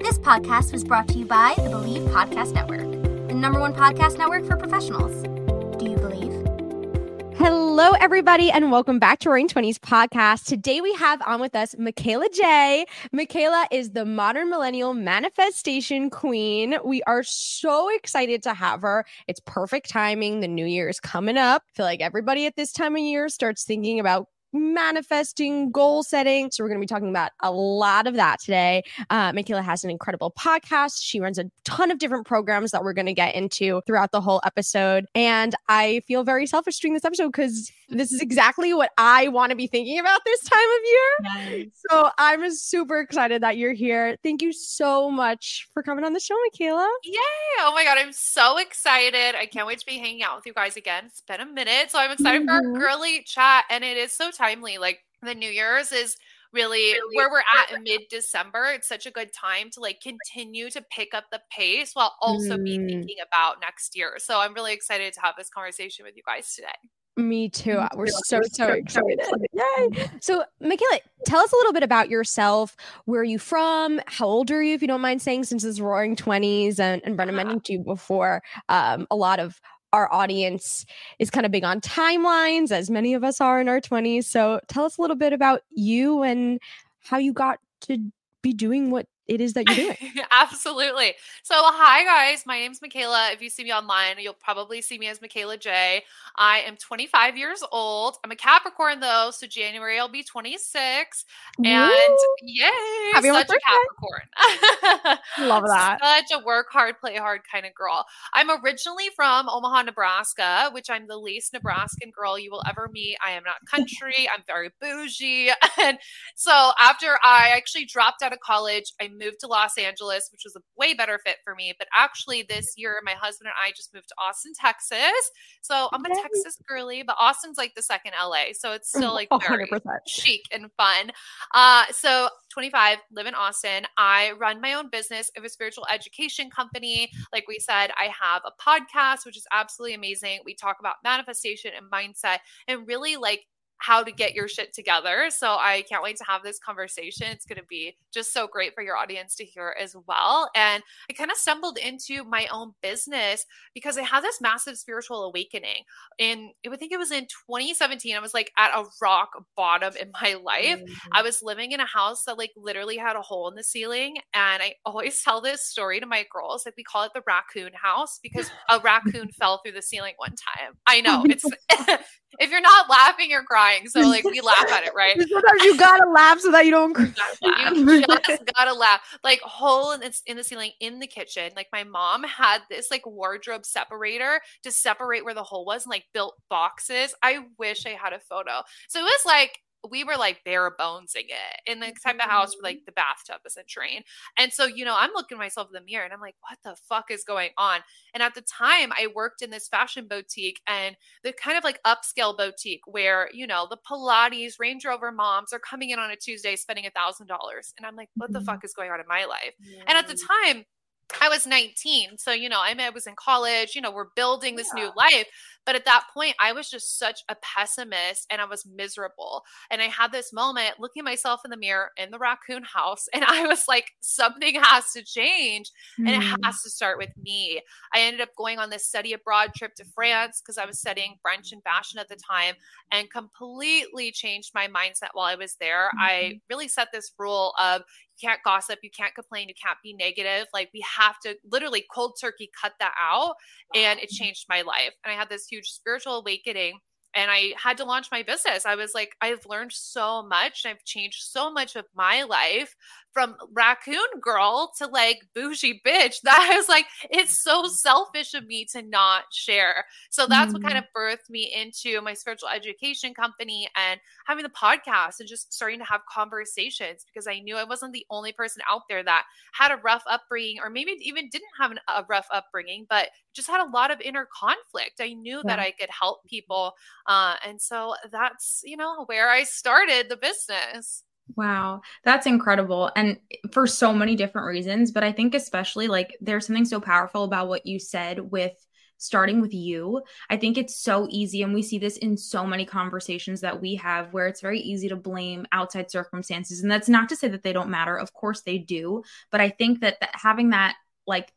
This podcast was brought to you by the Believe Podcast Network, the number one podcast network for professionals. Do you believe? Hello, everybody, and welcome back to RAWring Twenties podcast. Today we have on with us Mikayla Jai. Mikayla is the modern millennial manifestation queen. We are so excited to have her. It's perfect timing. The new year is coming up. I feel like everybody at this time of year starts thinking about manifesting, goal setting. So, we're going to be talking about a lot of that today. Uh, Mikayla has an incredible podcast. She runs a ton of different programs that we're going to get into throughout the whole episode. And I feel very selfish doing this episode because this is exactly what I want to be thinking about this time of year. So, I'm super excited that you're here. Thank you so much for coming on the show, Mikayla. Yay! Oh my god, I'm so excited. I can't wait to be hanging out with you guys again. It's been a minute. So I'm excited for Mhm. our girly chat. And it is so timely. Like the New Year's is really, where we're at in mid December. It's such a good time to like continue to pick up the pace while also be Mm. thinking about next year. So I'm really excited to have this conversation with you guys today. Me too. Me We're too. so, We're so so excited. excited. Yay. So, Mikayla, tell us a little bit about yourself. Where are you from? How old are you, if you don't mind saying, since it's roaring 20s? And, and Brenda Uh-huh. mentioned to you before, um, a lot of our audience is kind of big on timelines, as many of us are in our 20s. So, tell us a little bit about you and how you got to be doing what it is that you're doing. Absolutely. So, hi guys. My name's Mikayla. If you see me online, you'll probably see me as Mikayla Jai. I am 25 years old. I'm a Capricorn though, so January I'll be 26. And Woo! yay, Happy such a Capricorn. Love that. Such a work hard, play hard kind of girl. I'm originally from Omaha, Nebraska, which I'm the least Nebraskan girl you will ever meet. I am not country. I'm very bougie. And so after I actually dropped out of college, I moved to Los Angeles, which was a way better fit for me. But actually, this year, my husband and I just moved to Austin, Texas. So I'm a. Texas girly, but Austin's like the second LA. So it's still like very 100%. chic and fun. Uh, so 25, live in Austin. I run my own business. Have a spiritual education company. Like we said, I have a podcast, which is absolutely amazing. We talk about manifestation and mindset and really like how to get your shit together. So I can't wait to have this conversation. It's going to be just so great for your audience to hear as well. And I kind of stumbled into my own business because I had this massive spiritual awakening. And I think it was in 2017. I was like at a rock bottom in my life. Mm-hmm. I was living in a house that like literally had a hole in the ceiling. And I always tell this story to my girls. Like we call it the raccoon house because a raccoon fell through the ceiling one time. I know it's if you're not laughing, you're crying. So like we laugh at it, right? Sometimes you gotta laugh so that you don't cry. You just gotta laugh. Like hole in, in the ceiling in the kitchen. Like my mom had this like wardrobe separator to separate where the hole was and like built boxes. I wish I had a photo. So it was like we were like bare bonesing it in the type of house where like the bathtub isn't drained. And so, you know, I'm looking myself in the mirror and I'm like, what the fuck is going on? And at the time, I worked in this fashion boutique and the kind of like upscale boutique where, you know, the Pilates, Range Rover moms are coming in on a Tuesday spending a thousand dollars. And I'm like, what the mm-hmm. fuck is going on in my life? Yeah. And at the time, I was 19. So, you know, I, mean, I was in college, you know, we're building this yeah. new life. But at that point, I was just such a pessimist and I was miserable. And I had this moment looking myself in the mirror in the raccoon house. And I was like, something has to change mm. and it hmm. has to start with me. I ended up going on this study abroad trip to France because I was studying French and fashion at the time and completely changed my mindset while I was there. Mm-hmm. I really set this rule of you can't gossip, you can't complain, you can't be negative. Like we have to literally cold turkey cut that out. And it changed my life. And I had this huge spiritual awakening and I had to launch my business. I was like, I've learned so much. I've changed so much of my life from raccoon girl to like bougie bitch that I was like, it's so selfish of me to not share. So that's mm what kind mm. of birthed me into my spiritual education company and having the podcast and just starting to have conversations because I knew I wasn't the only person out there that had a rough upbringing or maybe even didn't have an, a rough upbringing, but just had a lot of inner conflict. I knew yeah. that I could help people. Uh, and so that's, you know, where I started the business. Wow, that's incredible. And for so many different reasons, but I think especially like there's something so powerful about what you said with starting with you. I think it's so easy and we see this in so many conversations that we have where it's very easy to blame outside circumstances and that's not to say that they don't matter. Of course they do, but I think that, that having that like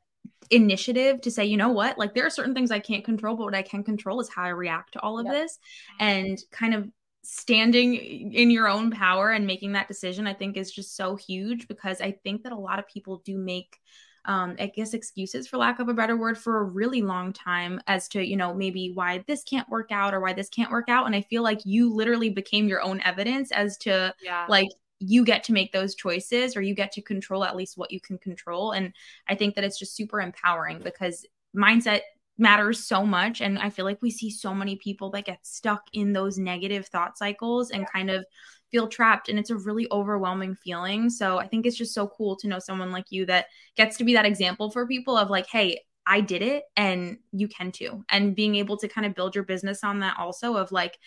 initiative to say, you know what, like there are certain things I can't control, but what I can control is how I react to all of yep. this and kind of standing in your own power and making that decision i think is just so huge because i think that a lot of people do make um, I guess excuses for lack of a better word for a really long time as to, you know, maybe why this can't work out or why this can't work out. And I feel like you literally became your own evidence as to yeah. like you get to make those choices or you get to control at least what you can control. And I think that it's just super empowering because mindset matters so much. And i feel like we see so many people that get stuck in those negative thought cycles and kind of feel trapped. And it's a really overwhelming feeling. So i think it's just so cool to know someone like you that gets to be that example for people of like hey i did it and you can too. And being able to kind of build your business on that also of like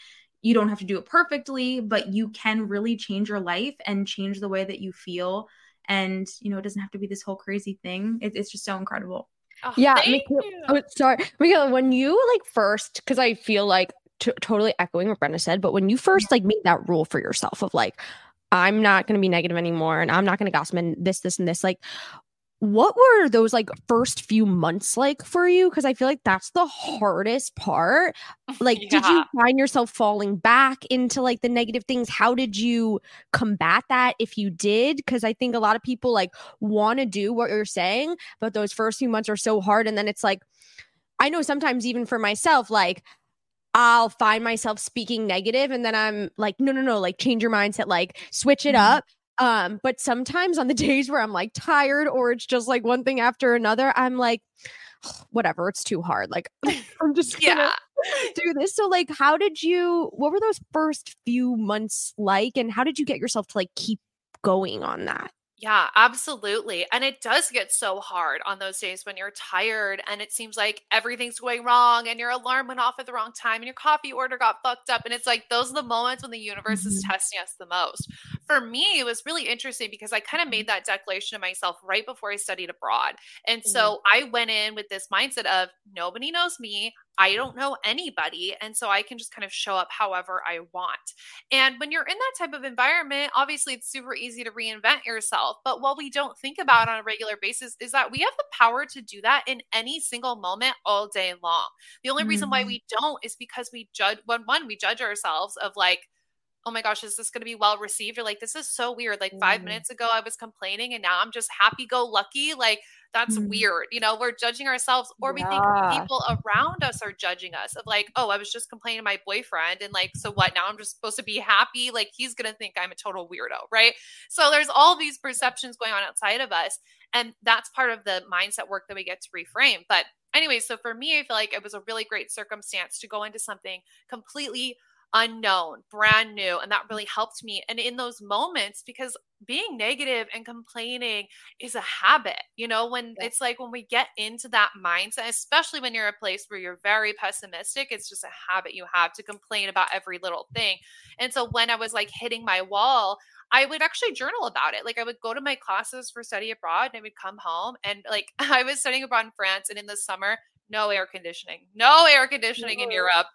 you don't have to do it perfectly but you can really change your life and change the way that you feel. And you know it doesn't have to be this whole crazy thing. It, it's just so incredible. Oh, yeah, Mikayla, oh, sorry, Mikayla. When you like first, because I feel like t- totally echoing what Brenda said, but when you first like made that rule for yourself of like, I'm not going to be negative anymore, and I'm not going to gossip and this, this, and this. Like, what were those like first few months like for you because i feel like that's the hardest part like yeah. did you find yourself falling back into like the negative things how did you combat that if you did because i think a lot of people like want to do what you're saying but those first few months are so hard and then it's like i know sometimes even for myself like I'll find myself speaking negative and then I'm like, no, no, no, like change your mindset, like switch it mm-hmm. up. Um, but sometimes on the days where I'm like tired or it's just like one thing after another, I'm like, whatever, it's too hard. Like I'm just gonna yeah. do this. So like how did you what were those first few months like and how did you get yourself to like keep going on that? Yeah, absolutely. And it does get so hard on those days when you're tired and it seems like everything's going wrong and your alarm went off at the wrong time and your coffee order got fucked up. And it's like those are the moments when the universe mm-hmm. is testing us the most. For me, it was really interesting because I kind of made that declaration to myself right before I studied abroad. And mm-hmm. so I went in with this mindset of nobody knows me. I don't know anybody. And so I can just kind of show up however I want. And when you're in that type of environment, obviously it's super easy to reinvent yourself. But what we don't think about on a regular basis is that we have the power to do that in any single moment all day long. The only mm-hmm. reason why mm-hmm. we don't is because we judge when one, we judge ourselves of like, oh my gosh, is this going to be well received? Or like, this is so weird. Like, 5 mm. minutes ago, I was complaining and now I'm just happy go lucky. Like, that's mm. weird. You know, we're judging ourselves or we think people around us are judging us of like, oh, I was just complaining to my boyfriend. And like, so what? Now I'm just supposed to be happy. Like, he's going to think I'm a total weirdo. Right. So there's all these perceptions going on outside of us. And that's part of the mindset work that we get to reframe. But anyway, so for me, I feel like it was a really great circumstance to go into something completely unknown, brand new. And that really helped me. And in those moments, because being negative and complaining is a habit, you know, when yeah. it's like when we get into that mindset, especially when you're a place where you're very pessimistic, it's just a habit you have to complain about every little thing. And so when I was like hitting my wall, I would actually journal about it. Like I would go to my classes for study abroad and I would come home and like I was studying abroad in France and in the summer, no air conditioning, no air conditioning no. in Europe.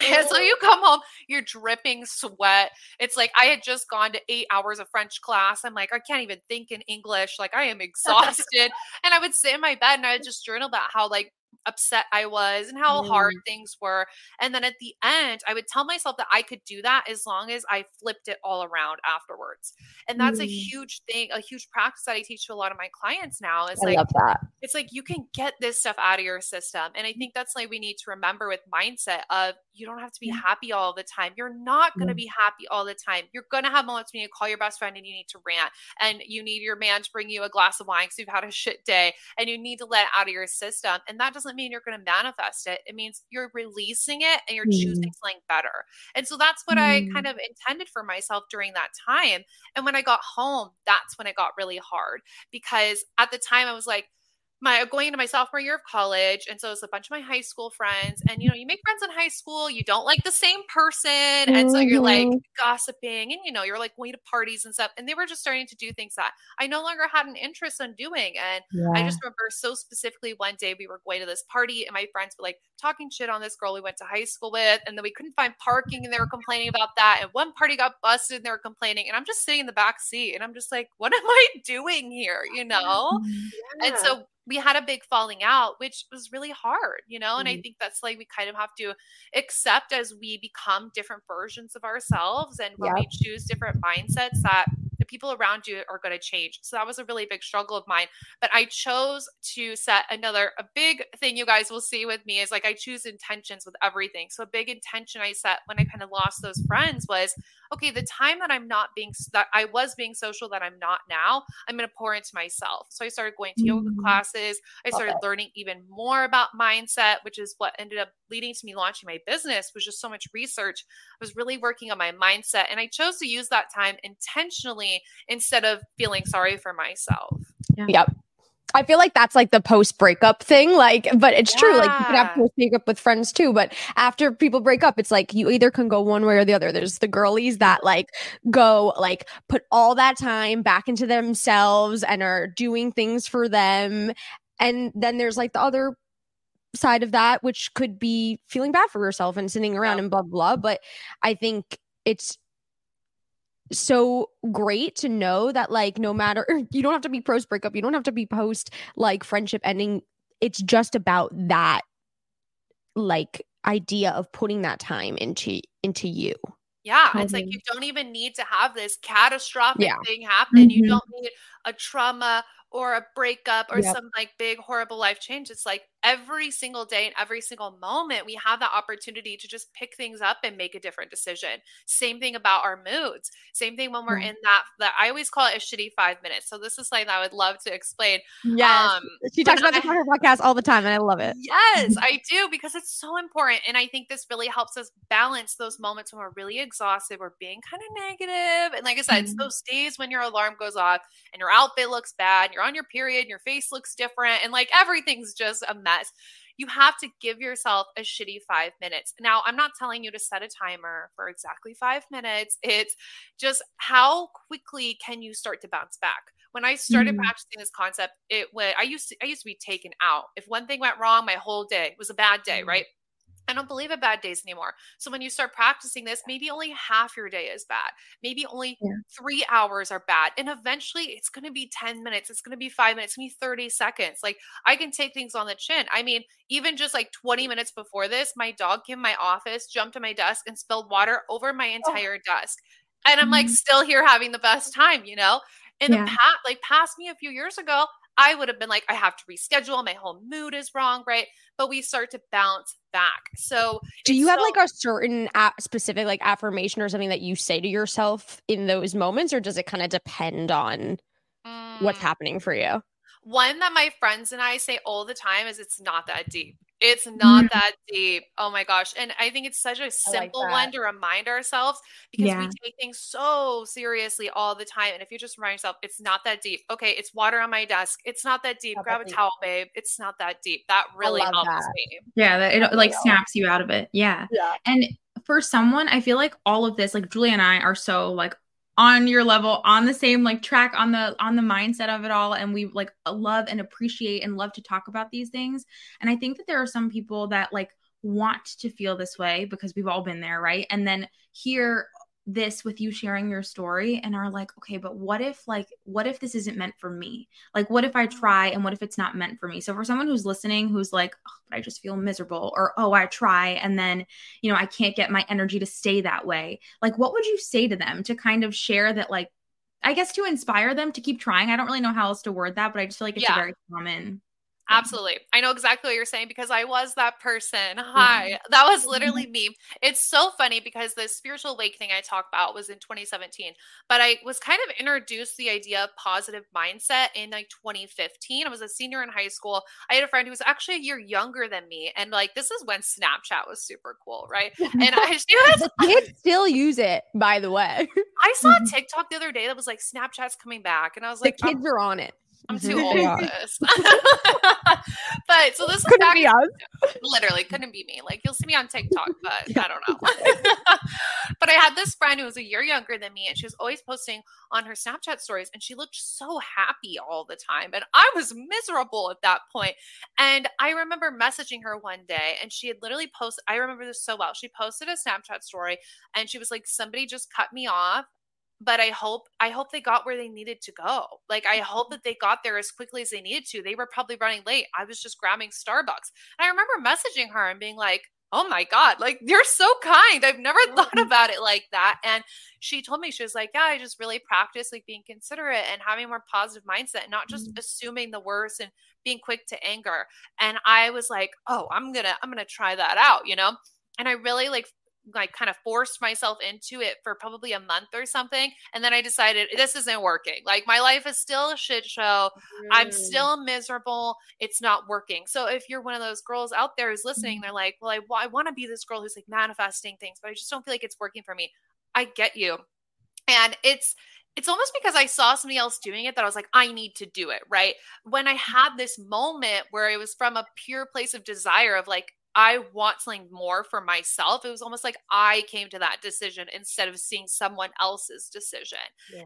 And so you come home, you're dripping sweat. It's like I had just gone to eight hours of French class. I'm like, I can't even think in English. Like I am exhausted. and I would sit in my bed and I would just journal about how like upset I was and how mm. hard things were. And then at the end, I would tell myself that I could do that as long as I flipped it all around afterwards. And that's mm. a huge thing, a huge practice that I teach to a lot of my clients now. Is I like, love that. It's like you can get this stuff out of your system. And I think that's like we need to remember with mindset of you don't have to be happy all the time. You're not going to be happy all the time. You're going to have moments when you call your best friend and you need to rant and you need your man to bring you a glass of wine because you've had a shit day and you need to let it out of your system. And that doesn't mean you're going to manifest it. It means you're releasing it and you're mm. choosing something better. And so that's what mm. I kind of intended for myself during that time. And when I got home, that's when it got really hard because at the time I was like, my going into my sophomore year of college and so it's a bunch of my high school friends and you know you make friends in high school you don't like the same person and mm-hmm. so you're like mm-hmm. gossiping and you know you're like going to parties and stuff and they were just starting to do things that i no longer had an interest in doing and yeah. i just remember so specifically one day we were going to this party and my friends were like talking shit on this girl we went to high school with and then we couldn't find parking and they were complaining about that and one party got busted and they were complaining and i'm just sitting in the back seat and i'm just like what am i doing here you know yeah. and so we had a big falling out, which was really hard, you know? And mm-hmm. I think that's like we kind of have to accept as we become different versions of ourselves and when we choose different mindsets that the people around you are going to change. So that was a really big struggle of mine. But I chose to set another, a big thing you guys will see with me is like I choose intentions with everything. So a big intention I set when I kind of lost those friends was okay, the time that I'm not being, that I was being social that I'm not now, I'm going to pour into myself. So I started going to yoga mm-hmm. classes. I started okay. learning even more about mindset, which is what ended up leading to me launching my business was just so much research. I was really working on my mindset and I chose to use that time intentionally instead of feeling sorry for myself. Yeah. Yep. I feel like that's like the post breakup thing. Like, but it's yeah. true. Like you can have post breakup with friends too. But after people break up, it's like you either can go one way or the other. There's the girlies that like go like put all that time back into themselves and are doing things for them. And then there's like the other side of that, which could be feeling bad for yourself and sitting around yeah. and blah blah. But I think it's so great to know that like no matter you don't have to be post breakup, you don't have to be post like friendship ending. It's just about that like idea of putting that time into into you. Yeah, it's like you don't even need to have this catastrophic yeah. thing happen. Mm-hmm. You don't need a trauma or a breakup or yep. some like big horrible life change. It's like every single day and every single moment we have the opportunity to just pick things up and make a different decision same thing about our moods same thing when we're mm-hmm. in that that i always call it a shitty five minutes so this is something i would love to explain yes um, she talks about this on her podcast all the time and i love it yes i do because it's so important and i think this really helps us balance those moments when we're really exhausted we're being kind of negative and like i said mm-hmm. it's those days when your alarm goes off and your outfit looks bad you're on your period your face looks different and like everything's just a mess. You have to give yourself a shitty five minutes. Now, I'm not telling you to set a timer for exactly five minutes. It's just how quickly can you start to bounce back? When I started mm-hmm. practicing this concept, it went, I used to, I used to be taken out. If one thing went wrong, my whole day was a bad day, mm-hmm. right? I don't believe in bad days anymore. So when you start practicing this, maybe only half your day is bad. Maybe only yeah. three hours are bad. And eventually it's going to be 10 minutes. It's going to be five minutes. It's going to be 30 seconds. Like I can take things on the chin. I mean, even just like 20 minutes before this, my dog came my office, jumped to my desk and spilled water over my oh. entire oh. desk. And I'm like mm-hmm. still here having the best time, you know? In yeah. the past, like past me a few years ago, I would have been like, I have to reschedule. My whole mood is wrong, right? But we start to bounce back. So, do you have so- like a certain specific like affirmation or something that you say to yourself in those moments, or does it kind of depend on mm. what's happening for you? One that my friends and I say all the time is it's not that deep. It's not Mm. that deep. Oh my gosh. And I think it's such a simple one to remind ourselves because Yeah. we take things so seriously all the time. And if you just remind yourself, it's not that deep. Okay, it's water on my desk. It's not that deep. Not Grab that a deep. towel, babe. It's not that deep. That really helps that. me. Yeah, that it like snaps you out of it. Yeah. Yeah. And for someone, I feel like all of this, like Julie and I are so like on your level, on the same like track, on the on the mindset of it all. And we like love and appreciate and love to talk about these things. And I think that there are some people that like want to feel this way because we've all been there, right? And then hear this with you sharing your story and are like, okay, but what if like what if this isn't meant for me? Like what if I try and what if it's not meant for me? So for someone who's listening who's like, oh, but I just feel miserable or oh, I try and then, you know, I can't get my energy to stay that way. Like what would you say to them to kind of share that like I guess to inspire them to keep trying. I don't really know how else to word that, but I just feel like it's Yeah. a very common Absolutely. I know exactly what you're saying because I was that person. Mm-hmm. Hi. That was literally mm-hmm. me. It's so funny because the spiritual awakening I talked about was in 2017, but I was kind of introduced the idea of positive mindset in like 2015. I was a senior in high school. I had a friend who was actually a year younger than me. And like, this is when Snapchat was super cool, right? And I, she was, the kids still use it, by the way. I saw a mm-hmm. TikTok the other day that was like, Snapchat's coming back. And I was like, I'm- kids are on it. I'm too Mhm. old They for this. but so this Couldn't back be us. literally couldn't be me. Like you'll see me on TikTok, but I don't know. but I had this friend who was a year younger than me, and she was always posting on her Snapchat stories, and she looked so happy all the time. And I was miserable at that point. And I remember messaging her one day, and she had literally posted. I remember this so well. She posted a Snapchat story, and she was like, "Somebody just cut me off." But I hope I hope they got where they needed to go. Like I hope mm-hmm. that they got there as quickly as they needed to. They were probably running late. I was just grabbing Starbucks. And I remember messaging her and being like, "Oh my god, like you're so kind. I've never thought about it like that." And she told me she was like, "Yeah, I just really practice like being considerate and having a more positive mindset and not just mm-hmm. assuming the worst and being quick to anger." And I was like, "Oh, I'm going to I'm going to try that out, you know?" And I really like like kind of forced myself into it for probably a month or something and then i decided this isn't working. Like my life is still a shit show. I'm still miserable. It's not working. So if you're one of those girls out there who's listening mm-hmm. they're like well i, well, I want to be this girl who's like manifesting things but i just don't feel like it's working for me. I get you. And it's it's almost because I saw somebody else doing it that I was like, I need to do it, right? When I mm-hmm. had this moment where it was from a pure place of desire of like, I want something more for myself. It was almost like I came to that decision instead of seeing someone else's decision.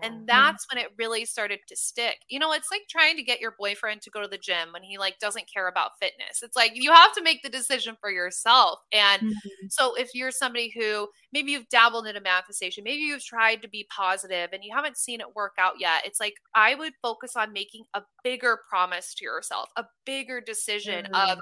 And that's when it really started to stick. You know, it's like trying to get your boyfriend to go to the gym when he like doesn't care about fitness. It's like you have to make the decision for yourself. And Mm-hmm. so if you're somebody who maybe you've dabbled in a manifestation, maybe you've tried to be positive and you haven't seen it work out yet, it's like I would focus on making a bigger promise to yourself, a bigger decision of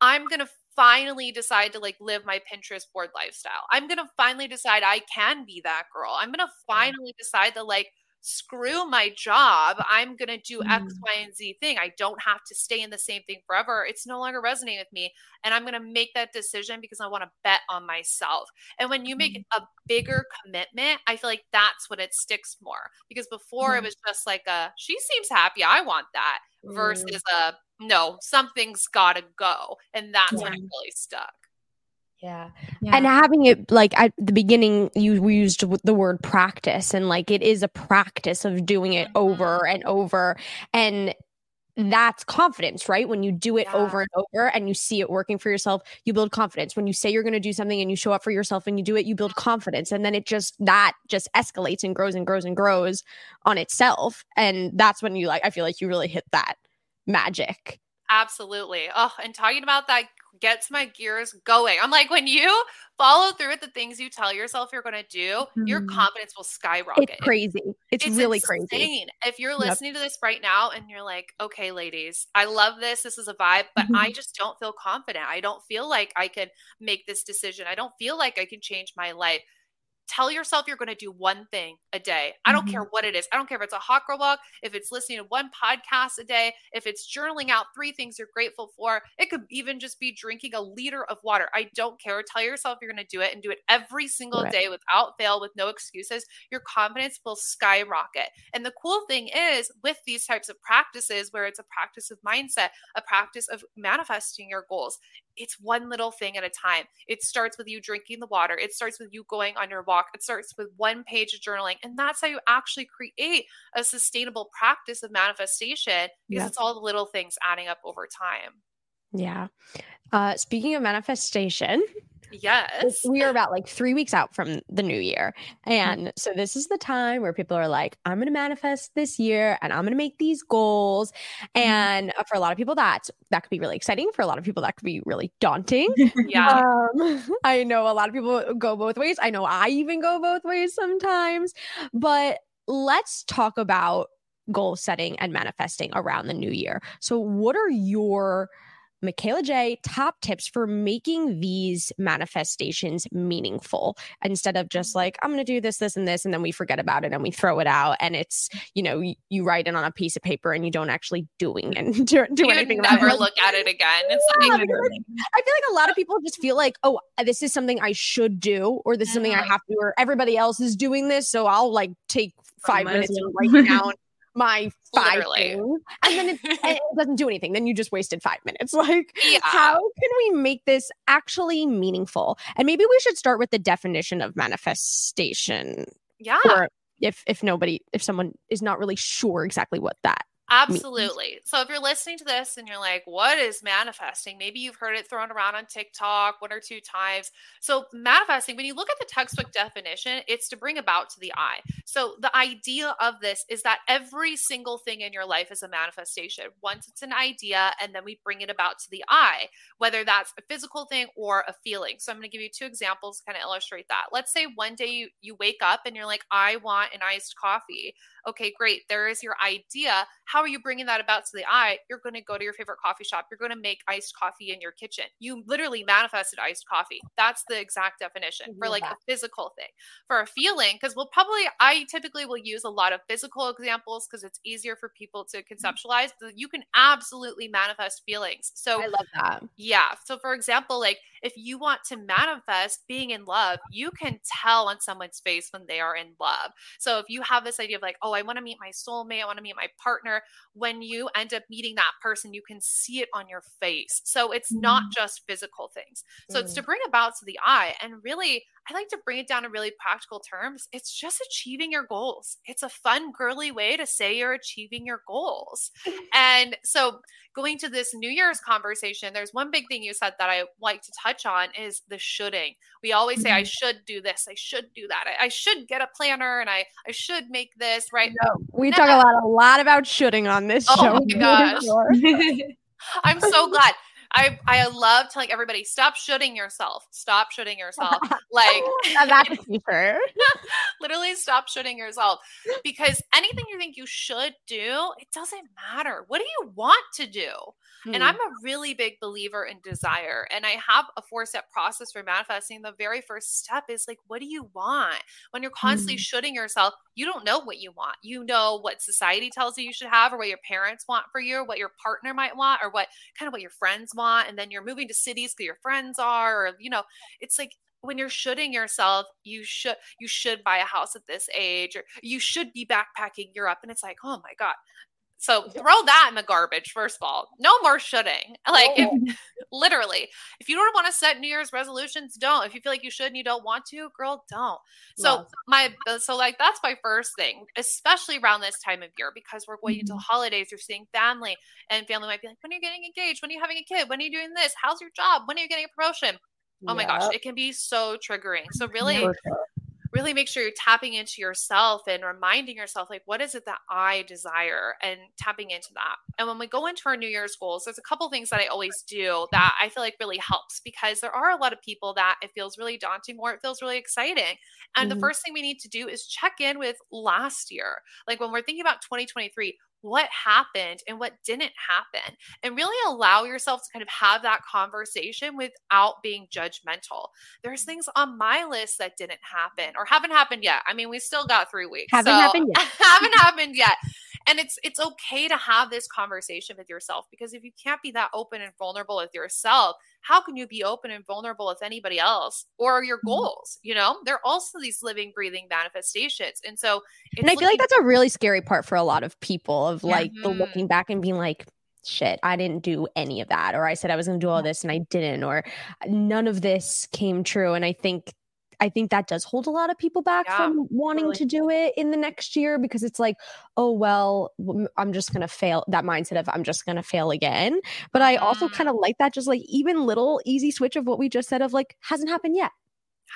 I'm going to finally decide to like live my Pinterest board lifestyle. I'm going to finally decide I can be that girl. I'm going to finally decide to like screw my job. I'm going to do X, Mhm. And Z thing. I don't have to stay in the same thing forever. It's no longer resonating with me. And I'm going to make that decision because I want to bet on myself. And when you make a bigger commitment, I feel like that's when it sticks more. Because before it was just like a, she seems happy. I want that versus mm. a, no, something's got to go. And that's when it really stuck. Yeah. Yeah. And having it like at the beginning, you we used the word practice, and like it is a practice of doing it mm-hmm. over and over. And Mm-hmm. that's confidence, right? When you do it Yeah. over and over and you see it working for yourself, you build confidence. When you say you're going to do something and you show up for yourself and you do it, you build confidence. And then it just, that just escalates and grows and grows and grows on itself. And that's when you like, I feel like you really hit that magic. Absolutely. Oh, and talking about that gets my gears going. I'm like, when you follow through with the things you tell yourself you're going to do, your Mhm. confidence will skyrocket. It's crazy. It's, really crazy. If you're Yep. listening to this right now and you're like, okay, ladies, I love this. This is a vibe, but I just don't feel confident. I don't feel like I can make this decision. I don't feel like I can change my life. Tell yourself you're going to do one thing a day. I don't mm-hmm. care what it is. I don't care if it's a hot girl walk, if it's listening to one podcast a day, if it's journaling out three things you're grateful for. It could even just be drinking a liter of water. I don't care. Tell yourself you're going to do it and do it every single right. day without fail, with no excuses. Your confidence will skyrocket. And the cool thing is, with these types of practices, where it's a practice of mindset, a practice of manifesting your goals, it's one little thing at a time. It starts with you drinking the water. It starts with you going on your walk. It starts with one page of journaling. And that's how you actually create a sustainable practice of manifestation because it's all the little things adding up over time. Yeah. Uh, speaking of manifestation, Yes. We are about like three weeks out from the new year. Mm-hmm. And so this is the time where people are like, I'm going to manifest this year and I'm going to make these goals. Mm-hmm. And for a lot of people, that that could be really exciting. For a lot of people, that could be really daunting. yeah. Um, I know a lot of people go both ways. I know I even go both ways sometimes. But let's talk about goal setting and manifesting around the new year. So, what are your Mikayla Jai, top tips for making these manifestations meaningful instead of just like, I'm going to do this, this, and this, and then we forget about it and we throw it out. And it's, you know, you, you write it on a piece of paper and you don't actually doing and do, do anything never about it. look at it again. It's yeah, like, I feel like a lot of people just feel like, oh, this is something I should do, or this is something I mm-hmm. have to, or everybody else is doing this. So I'll like take five minutes to write down my five Literally. things, and then it, it, doesn't do anything. Then you just wasted five minutes. Like, yeah. how can we make this actually meaningful? And maybe we should start with the definition of manifestation. Yeah. Or if if nobody, if someone is not really sure exactly what that Absolutely. So if you're listening to this and you're like, what is manifesting? Maybe you've heard it thrown around on TikTok one or two times. So manifesting, when you look at the textbook definition, it's to bring about to the eye. So the idea of this is that every single thing in your life is a manifestation. Once it's an idea, and then we bring it about to the eye, whether that's a physical thing or a feeling. So I'm going to give you two examples to kind of illustrate that. Let's say one day you, you wake up and you're like, I want an iced coffee. Okay, great. There is your idea. How are you bringing that about to the eye? You're going to go to your favorite coffee shop. You're going to make iced coffee in your kitchen. You literally manifested iced coffee. That's the exact definition for like that. a physical thing. For a feeling, because we'll probably, I typically will use a lot of physical examples because it's easier for people to mm-hmm. conceptualize. But you can absolutely manifest feelings. So I love that. Yeah. So for example, like if you want to manifest being in love, you can tell on someone's face when they are in love. So if you have this idea of like, oh, I want to meet my soulmate, I want to meet my partner, when you end up meeting that person, you can see it on your face. So it's mm. not just physical things. So mm. it's to bring about to the eye. And really, I like to bring it down to really practical terms. It's just achieving your goals. It's a fun, girly way to say you're achieving your goals. and so, going to this New Year's conversation, there's one big thing you said that I like to touch on is the shoulding. We always say, I mm-hmm. should do this, I should do that, I, I should get a planner, and I, I should make this, right? No, we talk a lot, a lot about shoulding on this oh show. Oh my gosh. I'm so glad. I I love telling everybody stop shoulding yourself. Stop shoulding yourself. Like that's a keeper. literally stop shoulding yourself because anything you think you should do, it doesn't matter. What do you want to do? And hmm. I'm a really big believer in desire. And I have a four step process for manifesting. The very first step is like, what do you want? When you're constantly mm. shoulding yourself, you don't know what you want. You know what society tells you you should have, or what your parents want for you, or what your partner might want, or what kind of what your friends want. And then you're moving to cities because your friends are, or, you know, it's like, when you're shoulding yourself you should you should buy a house at this age or you should be backpacking europe and it's like oh my god so throw that in the garbage, first of all. No more shoulding. Like, if, literally, if you don't want to set New Year's resolutions, don't. If you feel like you should and you don't want to, girl, don't. So, my, uh, so like, that's my first thing, especially around this time of year because we're going into mm-hmm. holidays. You're seeing family, and family might be like, when are you getting engaged? When are you having a kid? When are you doing this? How's your job? When are you getting a promotion? Oh my gosh, it can be so triggering. So, really, really make sure you're tapping into yourself and reminding yourself, like, what is it that I desire and tapping into that. And when we go into our New Year's goals, there's a couple things that I always do that I feel like really helps because there are a lot of people that it feels really daunting or it feels really exciting. And mm-hmm. the first thing we need to do is check in with last year. Like when we're thinking about 2023, what happened and what didn't happen and really allow yourself to kind of have that conversation without being judgmental. There's mm. things on my list that didn't happen or haven't happened yet. I mean, we still got 3 weeks. Haven't so, happened yet. haven't happened yet. And it's it's okay to have this conversation with yourself because if you can't be that open and vulnerable with yourself, how can you be open and vulnerable with anybody else or your Mm-hmm. goals? You know, they're also these living, breathing manifestations. And so, and I feel like that's a really scary part for a lot of people of like the Mhm. looking back and being like, shit, I didn't do any of that. Or I said I was going to do all this and I didn't, or none of this came true. And I think, I think that does hold a lot of people back Yeah, from wanting totally. to do it in the next year because it's like, oh, well, I'm just going to fail. That mindset of I'm just going to fail again. But I also Mhm. kind of like that, just like even little easy switch of what we just said of like, hasn't happened yet.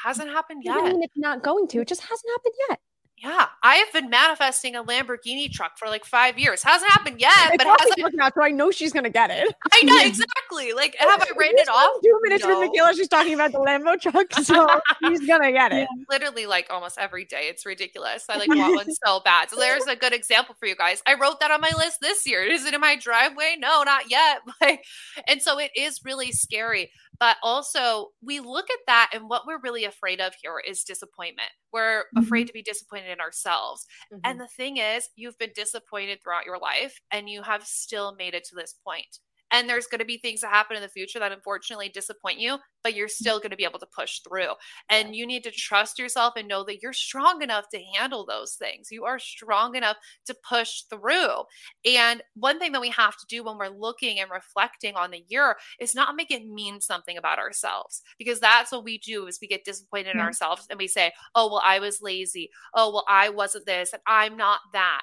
hasn't happened yet. mean it's not going to. It just hasn't happened yet. Yeah, I have been manifesting a Lamborghini truck for like five years. Hasn't happened yet, My but hasn't. looking out, so I know she's gonna get it. I know exactly. Like, have I written it off? Two minutes No. with Mikayla, she's talking about the Lambo truck, so she's gonna get it. Literally, like almost every day. It's ridiculous. I like want one so bad. So there's a good example for you guys. I wrote that on my list this year. Is it in my driveway? No, not yet. Like, and so it is really scary. But also, we look at that, and what we're really afraid of here is disappointment. We're afraid mm-hmm. to be disappointed in ourselves. And mm-hmm. the thing is, you've been disappointed throughout your life and you have still made it to this point. And there's going to be things that happen in the future that unfortunately disappoint you, but you're mm-hmm. still going to be able to push through. And you need to trust yourself and know that you're strong enough to handle those things. You are strong enough to push through. And one thing that we have to do when we're looking and reflecting on the year is not make it mean something about ourselves because that's what we do is we get disappointed in ourselves and we say, "Oh, well I was lazy. Oh, well I wasn't this and I'm not that."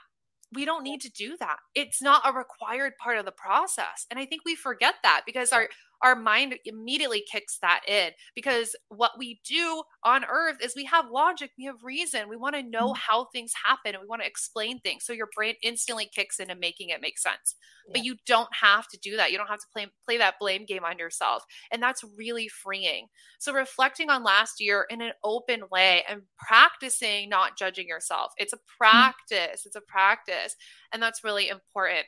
We don't need to do that. It's not a required part of the process. And I think we forget that because our our mind immediately kicks that in because what we do on earth is we have logic, we have reason. We want to know mm. how things happen and we want to explain things. So your brain instantly kicks into making it make sense. But you don't have to do that. You don't have to play play that blame game on yourself. And that's really freeing. So reflecting on last year in an open way and practicing not judging yourself. It's a mm. practice. It's a practice. And that's really important.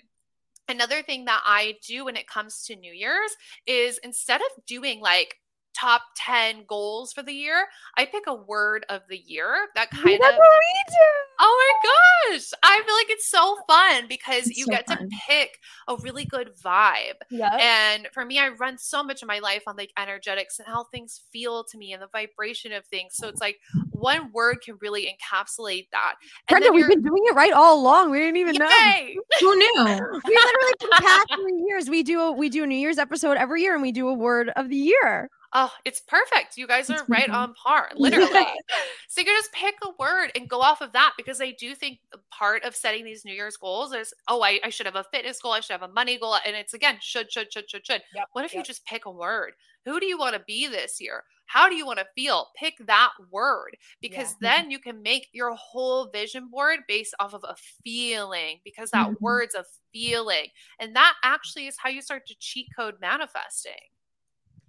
Another thing that I do when it comes to New Year's is instead of doing like top 10 goals for the year, I pick a word of the year that kind That's of what we do. Oh my gosh. I feel like it's so fun because It's you so get fun. to pick a really good vibe. Yeah. And for me, I run so much of my life on like energetics and how things feel to me and the vibration of things. So it's like one word can really encapsulate that. And Brenda, we've been doing it right all along. We didn't even know. Who knew? We literally for the past three years, we do a we do a New Year's episode every year, and we do a word of the year. Oh, it's perfect. You guys are right on par, literally. so you can just pick a word and go off of that because I do think part of setting these New Year's goals is, oh, I, I should have a fitness goal, I should have a money goal. And it's again, should, should, should, should, should. Yep, what if you just pick a word? Who do you want to be this year? How do you want to feel? Pick that word because Yeah. then you can make your whole vision board based off of a feeling because that Mhm. word's a feeling. And that actually is how you start to cheat code manifesting.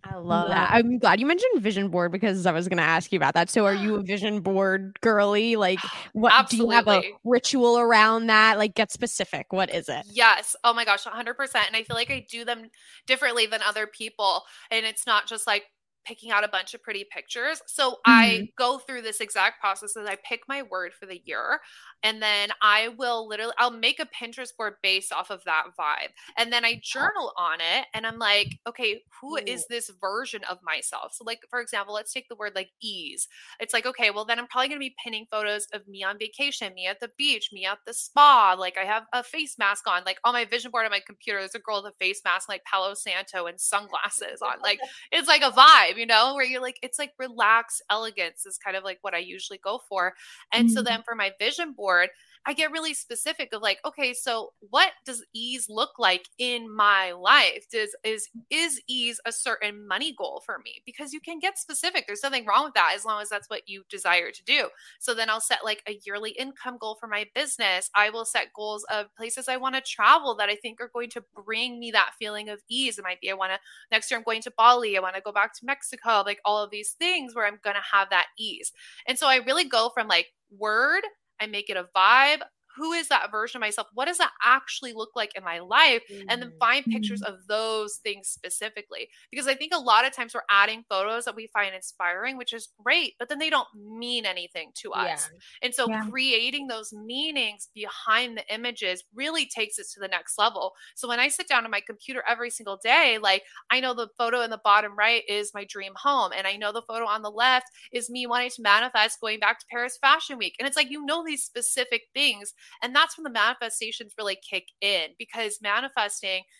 I love Yeah. that. I'm glad you mentioned vision board because I was going to ask you about that. So, are you a vision board girly? Like, what do you have a ritual around that? Like, get specific. What is it? Yes. Oh my gosh, 100%. And I feel like I do them differently than other people. And it's not just like picking out a bunch of pretty pictures. So I mm-hmm. go through this exact process as I pick my word for the year. And then I will literally, I'll make a Pinterest board based off of that vibe. And then I journal on it. And I'm like, okay, who is this version of myself? So, like, for example, let's take the word like ease. It's like, okay, well, then I'm probably going to be pinning photos of me on vacation, me at the beach, me at the spa. Like, I have a face mask on. Like, on my vision board on my computer, there's a girl with a face mask, like Palo Santo and sunglasses on. Like, it's like a vibe, you know, where you're like, it's like relaxed elegance is kind of like what I usually go for. And so Mhm. then for my vision board, I get really specific of like, okay, so what does ease look like in my life? Does is is ease a certain money goal for me? Because you can get specific. There's nothing wrong with that as long as that's what you desire to do. So then I'll set like a yearly income goal for my business. I will set goals of places I want to travel that I think are going to bring me that feeling of ease. It might be I want to next year I'm going to Bali. I want to go back to Mexico. Like all of these things where I'm going to have that ease. And so I really go from like word, I make it a vibe. Who is that version of myself? What does that actually look like in my life? Mm-hmm. And then find pictures Mm-hmm. of those things specifically. Because I think a lot of times we're adding photos that we find inspiring, which is great, but then they don't mean anything to us. Yeah. And so Yeah. creating those meanings behind the images really takes it to the next level. So when I sit down on my computer every single day, like I know the photo in the bottom right is my dream home. And I know the photo on the left is me wanting to manifest going back to Paris Fashion Week. And it's like, you know, these specific things. And that's when the manifestations really kick in because manifesting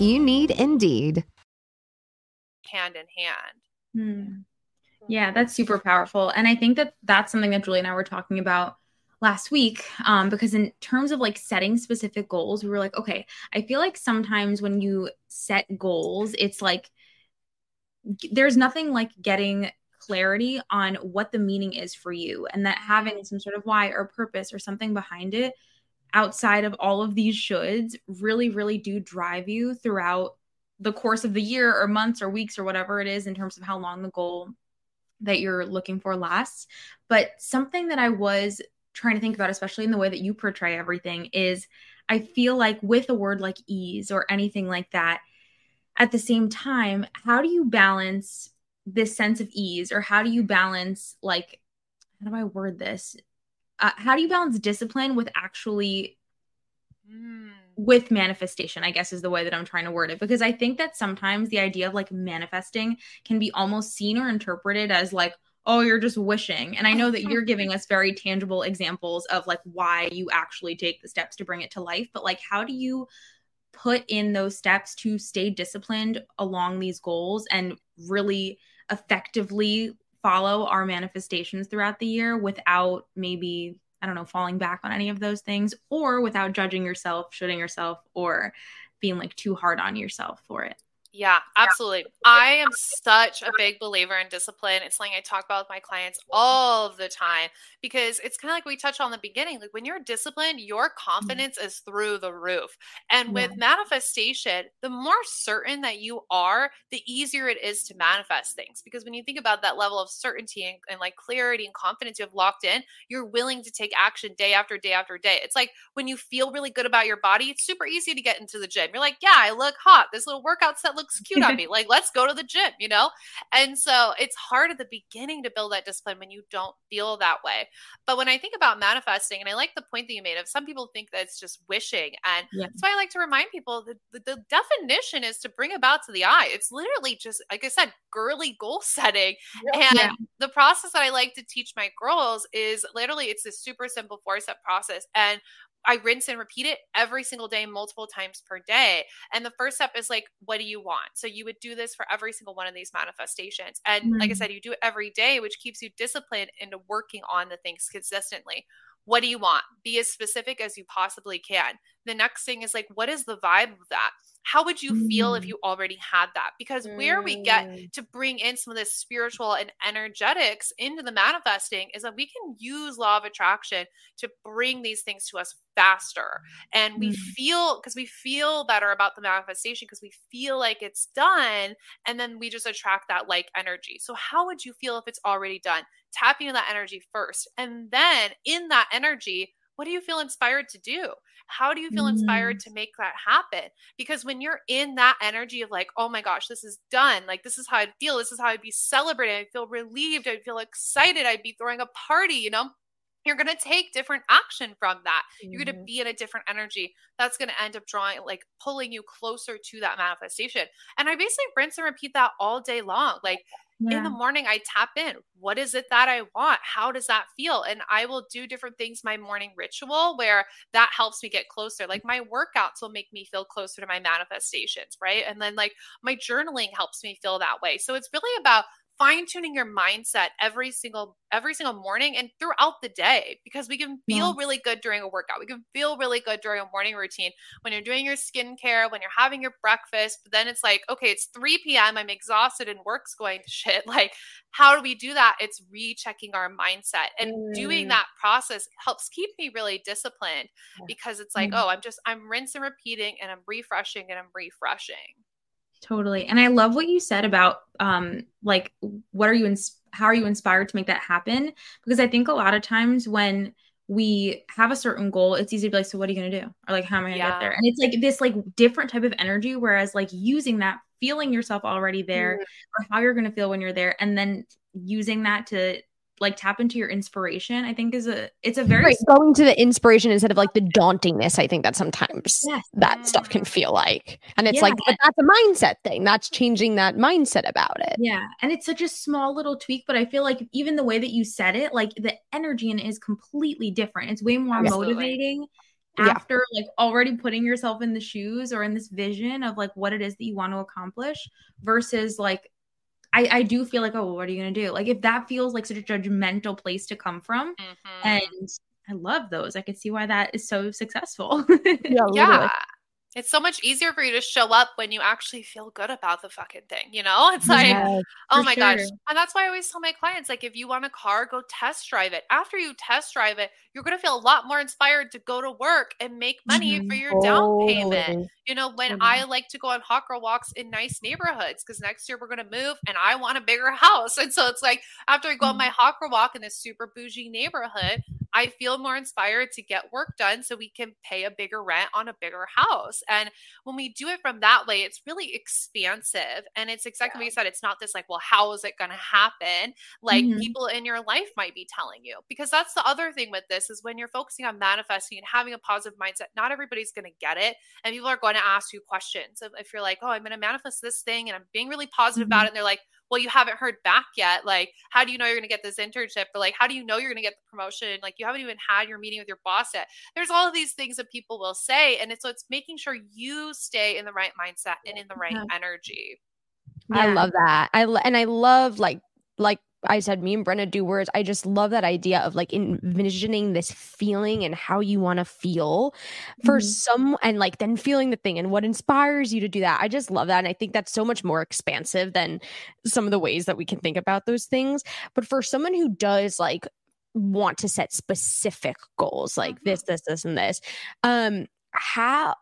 You need Indeed. hand in hand. Hmm. Yeah, that's super powerful. And I think that that's something that Julie and I were talking about last week. Um, because in terms of like setting specific goals, we were like, okay, I feel like sometimes when you set goals, it's like there's nothing like getting clarity on what the meaning is for you and that having some sort of why or purpose or something behind it outside of all of these shoulds really, really do drive you throughout the course of the year or months or weeks or whatever it is in terms of how long the goal that you're looking for lasts. But something that I was trying to think about, especially in the way that you portray everything, is I feel like with a word like ease or anything like that, at the same time, how do you balance this sense of ease or how do you balance, like, how do I word this? Uh, how do you balance discipline with actually Mm. with manifestation i guess is the way that i'm trying to word it? Because i think that sometimes the idea of like manifesting can be almost seen or interpreted as like oh you're just wishing. And i know that you're giving us very tangible examples of like why you actually take the steps to bring it to life. But like how do you put in those steps to stay disciplined along these goals and really effectively follow our manifestations throughout the year without maybe I don't know, falling back on any of those things or without judging yourself, shoulding yourself, or being like too hard on yourself for it. Yeah, absolutely. I am such a big believer in discipline. It's something I talk about with my clients all the time because it's kind of like we touched on the beginning. Like when you're disciplined, your mm-hmm. confidence is through the roof. And with manifestation, the more certain that you are, the easier it is to manifest things. Because when you think about that level of certainty and, and like clarity and confidence you have locked in, you're willing to take action day after day after day. It's like when you feel really good about your body, it's super easy to get into the gym. You're like, yeah, I look hot. This little workout set looks cute on me. Like, let's go to the gym, you know? And so it's hard at the beginning to build that discipline when you don't feel that way. But when I think about manifesting, and I like the point that you made of some people think that it's just wishing. And Yeah. that's why I like to remind people that the, the definition is to bring about to the eye. It's literally just, like I said, girly goal setting. And Yeah. the process that I like to teach my girls is literally it's a super simple four step process. And I rinse and repeat it every single day, multiple times per day. And the first step is like, what do you want? So you would do this for every single one of these manifestations. And like I Mm. said, you do it every day, which keeps you disciplined into working on the things consistently. What do you want? Be as specific as you possibly can. The next thing is like, what is the vibe of that? How would you feel if Mm. you already had that? Because where we get Mm. to bring in some of this spiritual and energetics into the manifesting is that we can use law of attraction to bring these things to us faster and we Mm. feel because we feel better about the manifestation because we feel like it's done and then we just attract that like energy so how would you feel if it's already done tapping into that energy first and then in that energy what do you feel inspired to do how do you feel inspired to make that happen because when you're in that energy of like oh my gosh this is done like this is how i'd feel this is how i'd be celebrating i'd feel relieved i'd feel excited i'd be throwing a party you know you're going to take different action from that. Mm-hmm. You're going to be in a different energy. That's going to end up drawing, like pulling you closer to that manifestation. And I basically rinse and repeat that all day long. Like yeah. in the morning, I tap in. What is it that I want? How does that feel? And I will do different things, my morning ritual, where that helps me get closer. Like my workouts will make me feel closer to my manifestations, right? And then like my journaling helps me feel that way. So it's really about fine tuning your mindset every single every single morning and throughout the day because we can feel yeah. really good during a workout. We can feel really good during a morning routine when you're doing your skincare, when you're having your breakfast. But then it's like, okay, it's 3 p.m. I'm exhausted and work's going to shit. Like, how do we do that? It's rechecking our mindset and mm. doing that process helps keep me really disciplined because it's like, mm. oh, I'm just, I'm rinse and repeating and I'm refreshing and I'm refreshing. Totally. And I love what you said about um like what are you ins- how are you inspired to make that happen? Because I think a lot of times when we have a certain goal, it's easy to be like, so what are you gonna do? Or like how am I gonna yeah. get there? And it's like this like different type of energy, whereas like using that, feeling yourself already there, mm-hmm. or how you're gonna feel when you're there, and then using that to like tap into your inspiration i think is a it's a very right, going to the inspiration instead of like the dauntingness i think that sometimes yes. that stuff can feel like and it's yeah. like but that's a mindset thing that's changing that mindset about it yeah and it's such a small little tweak but i feel like even the way that you said it like the energy in it is completely different it's way more Absolutely. motivating after yeah. like already putting yourself in the shoes or in this vision of like what it is that you want to accomplish versus like I, I do feel like, oh, what are you gonna do? Like if that feels like such a judgmental place to come from, mm-hmm. and I love those. I could see why that is so successful. yeah, yeah it's so much easier for you to show up when you actually feel good about the fucking thing, you know? It's like, yes, oh my sure. gosh. And that's why I always tell my clients, like, if you want a car, go test drive it. After you test drive it, you're going to feel a lot more inspired to go to work and make money mm-hmm. for your down payment. You know, when mm-hmm. I like to go on hot girl walks in nice neighborhoods, because next year we're going to move and I want a bigger house. And so it's like, after I go mm-hmm. on my hot girl walk in this super bougie neighborhood, I feel more inspired to get work done so we can pay a bigger rent on a bigger house. And when we do it from that way, it's really expansive. And it's exactly yeah. what you said. It's not this like, well, how is it going to happen? Like mm-hmm. people in your life might be telling you. Because that's the other thing with this is when you're focusing on manifesting and having a positive mindset, not everybody's going to get it. And people are going to ask you questions. If, if you're like, oh, I'm going to manifest this thing and I'm being really positive mm-hmm. about it. And they're like, well, you haven't heard back yet. Like, how do you know you're going to get this internship? Or like, how do you know you're going to get the promotion? Like, you haven't even had your meeting with your boss yet. There's all of these things that people will say. And it's, so it's making sure you stay in the right mindset and in the right yeah. energy. Yeah. I love that. I, and I love like, like I said, me and Brenda do words. I just love that idea of like envisioning this feeling and how you want to feel for mm-hmm. some, and like then feeling the thing and what inspires you to do that. I just love that. And I think that's so much more expansive than some of the ways that we can think about those things. But for someone who does like want to set specific goals like mm-hmm. this, this, this, and this, um, how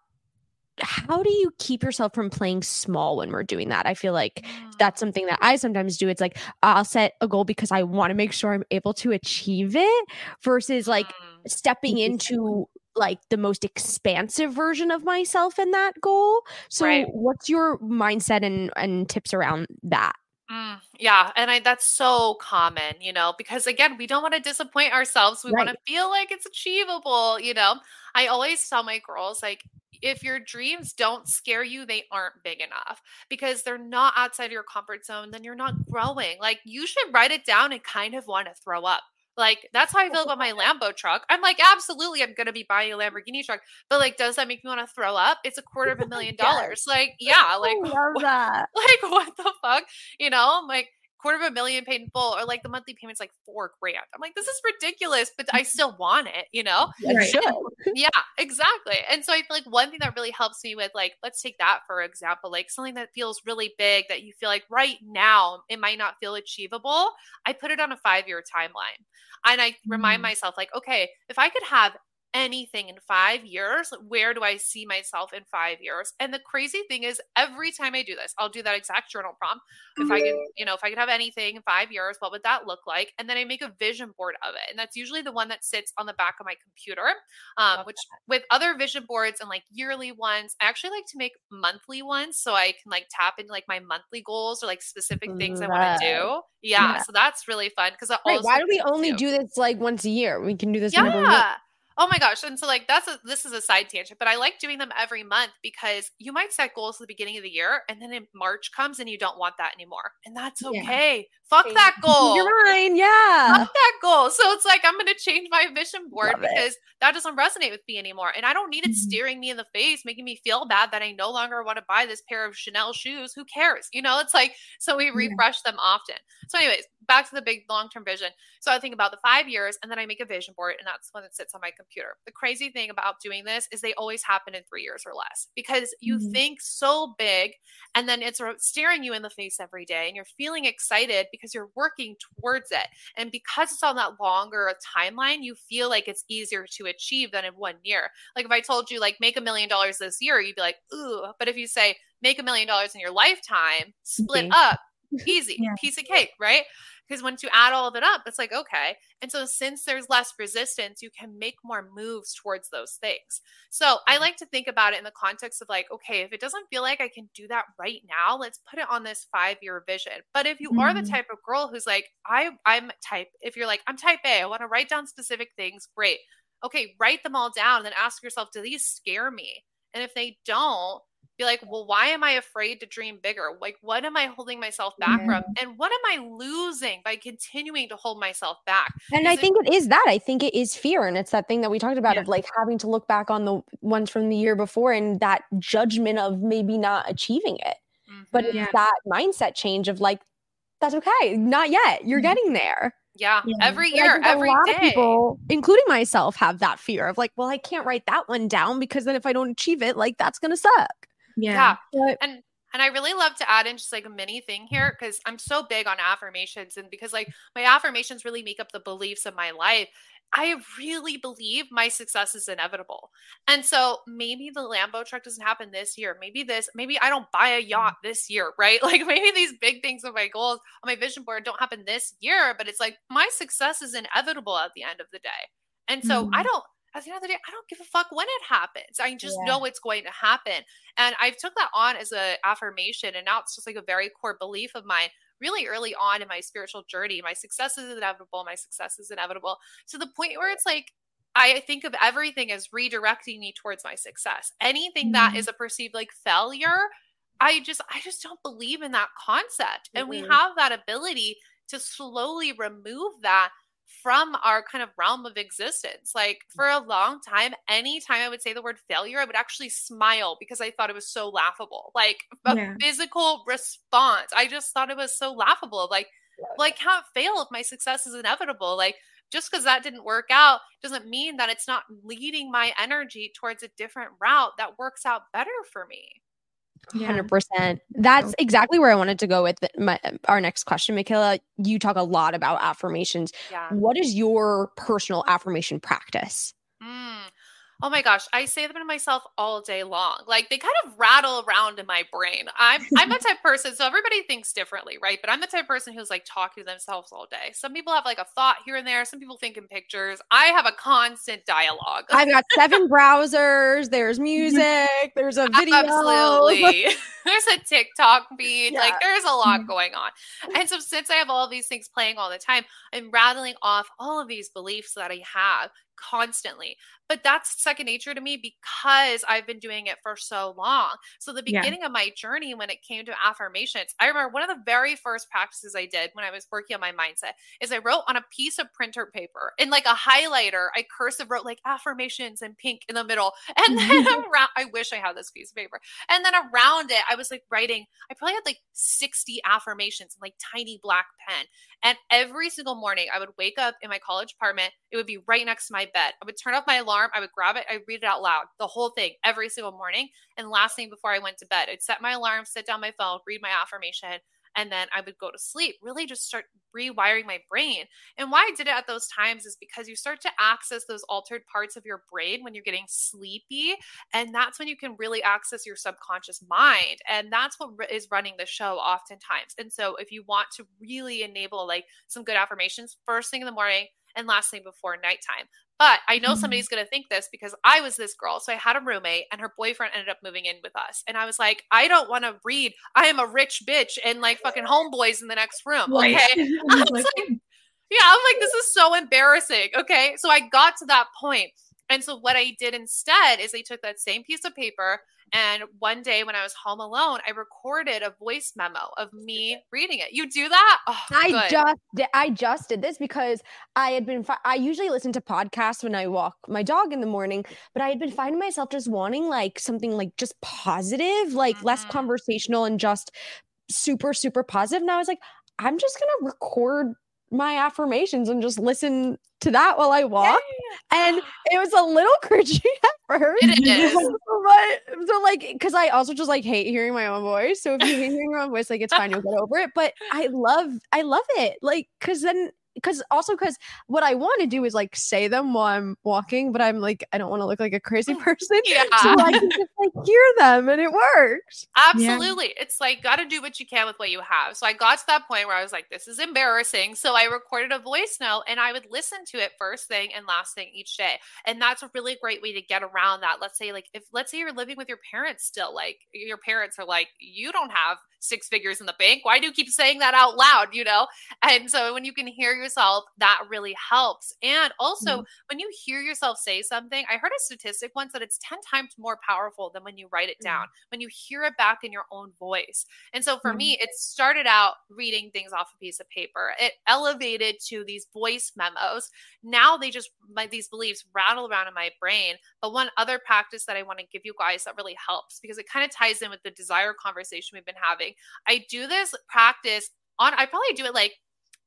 how do you keep yourself from playing small when we're doing that? I feel like that's something that I sometimes do. It's like I'll set a goal because I want to make sure I'm able to achieve it versus like mm. stepping into like the most expansive version of myself in that goal. So right. what's your mindset and and tips around that? Mm, yeah, and I that's so common, you know, because again, we don't want to disappoint ourselves. We right. want to feel like it's achievable, you know. I always tell my girls like if your dreams don't scare you, they aren't big enough because they're not outside your comfort zone, then you're not growing. Like you should write it down and kind of want to throw up. Like that's how I feel about my Lambo truck. I'm like, absolutely, I'm gonna be buying a Lamborghini truck, but like, does that make me want to throw up? It's a quarter of a million dollars. Like, yeah, like, that. Like, what the fuck? You know, I'm like, quarter of a million paid in full, or like the monthly payment's like four grand. I'm like, this is ridiculous, but I still want it, you know? Right. yeah, exactly. And so I feel like one thing that really helps me with like, let's take that for example, like something that feels really big that you feel like right now it might not feel achievable. I put it on a five year timeline. And I remind mm. myself, like, okay, if I could have anything in five years, where do I see myself in five years? And the crazy thing is, every time I do this, I'll do that exact journal prompt. If I could, you know, if I could have anything in five years, what would that look like? And then I make a vision board of it. And that's usually the one that sits on the back of my computer, um, which that. with other vision boards and like yearly ones, I actually like to make monthly ones so I can like tap into like my monthly goals or like specific things. I want to do. Yeah, yeah, So that's really fun because why do we only do this like once a year? We can do this. Yeah. Oh my gosh. And so like that's a this is a side tangent, but I like doing them every month because you might set goals at the beginning of the year and then in March comes and you don't want that anymore. And that's okay. Yeah. Fuck that goal. You're mine. Yeah. Fuck that goal. So it's like I'm gonna change my vision board Love because it. that doesn't resonate with me anymore. And I don't need it mm-hmm. staring me in the face, making me feel bad that I no longer want to buy this pair of Chanel shoes. Who cares? You know, it's like so we refresh yeah. them often. So, anyways, back to the big long term vision. So I think about the five years and then I make a vision board, and that's when it sits on my computer. The crazy thing about doing this is they always happen in three years or less because you mm-hmm. think so big and then it's staring you in the face every day and you're feeling excited because you're working towards it. And because it's on that longer timeline, you feel like it's easier to achieve than in one year. Like if I told you, like, make a million dollars this year, you'd be like, ooh. But if you say, make a million dollars in your lifetime, split okay. up, easy, yeah. piece of cake, right? Because once you add all of it up it's like okay and so since there's less resistance you can make more moves towards those things so i mm-hmm. like to think about it in the context of like okay if it doesn't feel like i can do that right now let's put it on this five year vision but if you mm-hmm. are the mm-hmm. type of girl who's like i i'm type if you're like i'm type a i want to write down specific things great okay write them all down and then ask yourself do these scare me and if they don't be like, well, why am I afraid to dream bigger? Like, what am I holding myself back yeah. from? And what am I losing by continuing to hold myself back? And I think it is that. I think it is fear. And it's that thing that we talked about yeah. of like having to look back on the ones from the year before and that judgment of maybe not achieving it. Mm-hmm. But it's yeah. that mindset change of like, that's okay. Not yet. You're mm-hmm. getting there. Yeah, yeah. every year, every day. people, including myself, have that fear of like, well, I can't write that one down because then if I don't achieve it, like that's gonna suck. Yeah. yeah. And and I really love to add in just like a mini thing here because I'm so big on affirmations and because like my affirmations really make up the beliefs of my life. I really believe my success is inevitable. And so maybe the Lambo truck doesn't happen this year. Maybe this, maybe I don't buy a yacht this year, right? Like maybe these big things of my goals on my vision board don't happen this year, but it's like my success is inevitable at the end of the day. And so mm-hmm. I don't at the end of the day, I don't give a fuck when it happens. I just yeah. know it's going to happen. And I've took that on as an affirmation. And now it's just like a very core belief of mine really early on in my spiritual journey. My success is inevitable. My success is inevitable to the point where it's like, I think of everything as redirecting me towards my success. Anything mm-hmm. that is a perceived like failure, I just I just don't believe in that concept. Mm-hmm. And we have that ability to slowly remove that from our kind of realm of existence. Like mm. for a long time, anytime I would say the word failure, I would actually smile because I thought it was so laughable. Like a yeah. physical response. I just thought it was so laughable. Like, well, I can't fail if my success is inevitable. Like just because that didn't work out doesn't mean that it's not leading my energy towards a different route that works out better for me. Hundred percent. That's exactly where I wanted to go with my, our next question, Mikayla. You talk a lot about affirmations. Yeah. What is your personal affirmation practice? Oh my gosh, I say them to myself all day long. Like they kind of rattle around in my brain. I'm I'm a type person, so everybody thinks differently, right? But I'm the type person who's like talking to themselves all day. Some people have like a thought here and there. Some people think in pictures. I have a constant dialogue. I've got seven browsers. There's music. There's a video. Absolutely. there's a TikTok feed. Yeah. Like there's a lot mm-hmm. going on. And so since I have all these things playing all the time, I'm rattling off all of these beliefs that I have constantly. But that's second nature to me because I've been doing it for so long. So, the beginning yeah. of my journey when it came to affirmations, I remember one of the very first practices I did when I was working on my mindset is I wrote on a piece of printer paper in like a highlighter, I cursive wrote like affirmations in pink in the middle. And then around, I wish I had this piece of paper. And then around it, I was like writing, I probably had like 60 affirmations in like tiny black pen. And every single morning, I would wake up in my college apartment. It would be right next to my bed. I would turn off my alarm. I would grab it. I'd read it out loud, the whole thing, every single morning. And last thing before I went to bed, I'd set my alarm, sit down my phone, read my affirmation. and then I would go to sleep, really just start rewiring my brain. And why I did it at those times is because you start to access those altered parts of your brain when you're getting sleepy. And that's when you can really access your subconscious mind. And that's what is running the show oftentimes. And so if you want to really enable like some good affirmations first thing in the morning, and last thing before nighttime. But I know mm-hmm. somebody's going to think this because I was this girl. So I had a roommate and her boyfriend ended up moving in with us. And I was like, I don't want to read. I am a rich bitch and like fucking homeboys in the next room. Okay. I was like, yeah, I'm like, this is so embarrassing. Okay. So I got to that point. And so what I did instead is I took that same piece of paper and one day when I was home alone, I recorded a voice memo of me reading it. You do that? Oh, I good. just did, I just did this because I had been I usually listen to podcasts when I walk my dog in the morning, but I had been finding myself just wanting like something like just positive, like mm-hmm. less conversational and just super super positive. And I was like, I'm just going to record my affirmations and just listen to that while I walk. Yeah. And it was a little cringy at first. It is. but so like because I also just like hate hearing my own voice. So if you hate hearing your own voice, like it's fine, you'll get over it. But I love I love it. Like because then because also because what I want to do is like say them while I'm walking, but I'm like I don't want to look like a crazy mm, person. Yeah. So I can just like hear them and it works. Absolutely. Yeah. It's like gotta do what you can with what you have. So I got to that point where I was like, this is embarrassing. So I recorded a voice note and I would listen to it first thing and last thing each day. And that's a really great way to get around that. Let's say like if let's say you're living with your parents still, like your parents are like, you don't have six figures in the bank. Why do you keep saying that out loud? You know? And so when you can hear yourself, that really helps. And also, mm when you hear yourself say something, I heard a statistic once that it's 10 times more powerful than when you write it down, when you hear it back in your own voice. And so for mm me, it started out reading things off a piece of paper, it elevated to these voice memos. Now they just, my, these beliefs rattle around in my brain. But one other practice that I want to give you guys that really helps because it kind of ties in with the desire conversation we've been having. I do this practice on, I probably do it like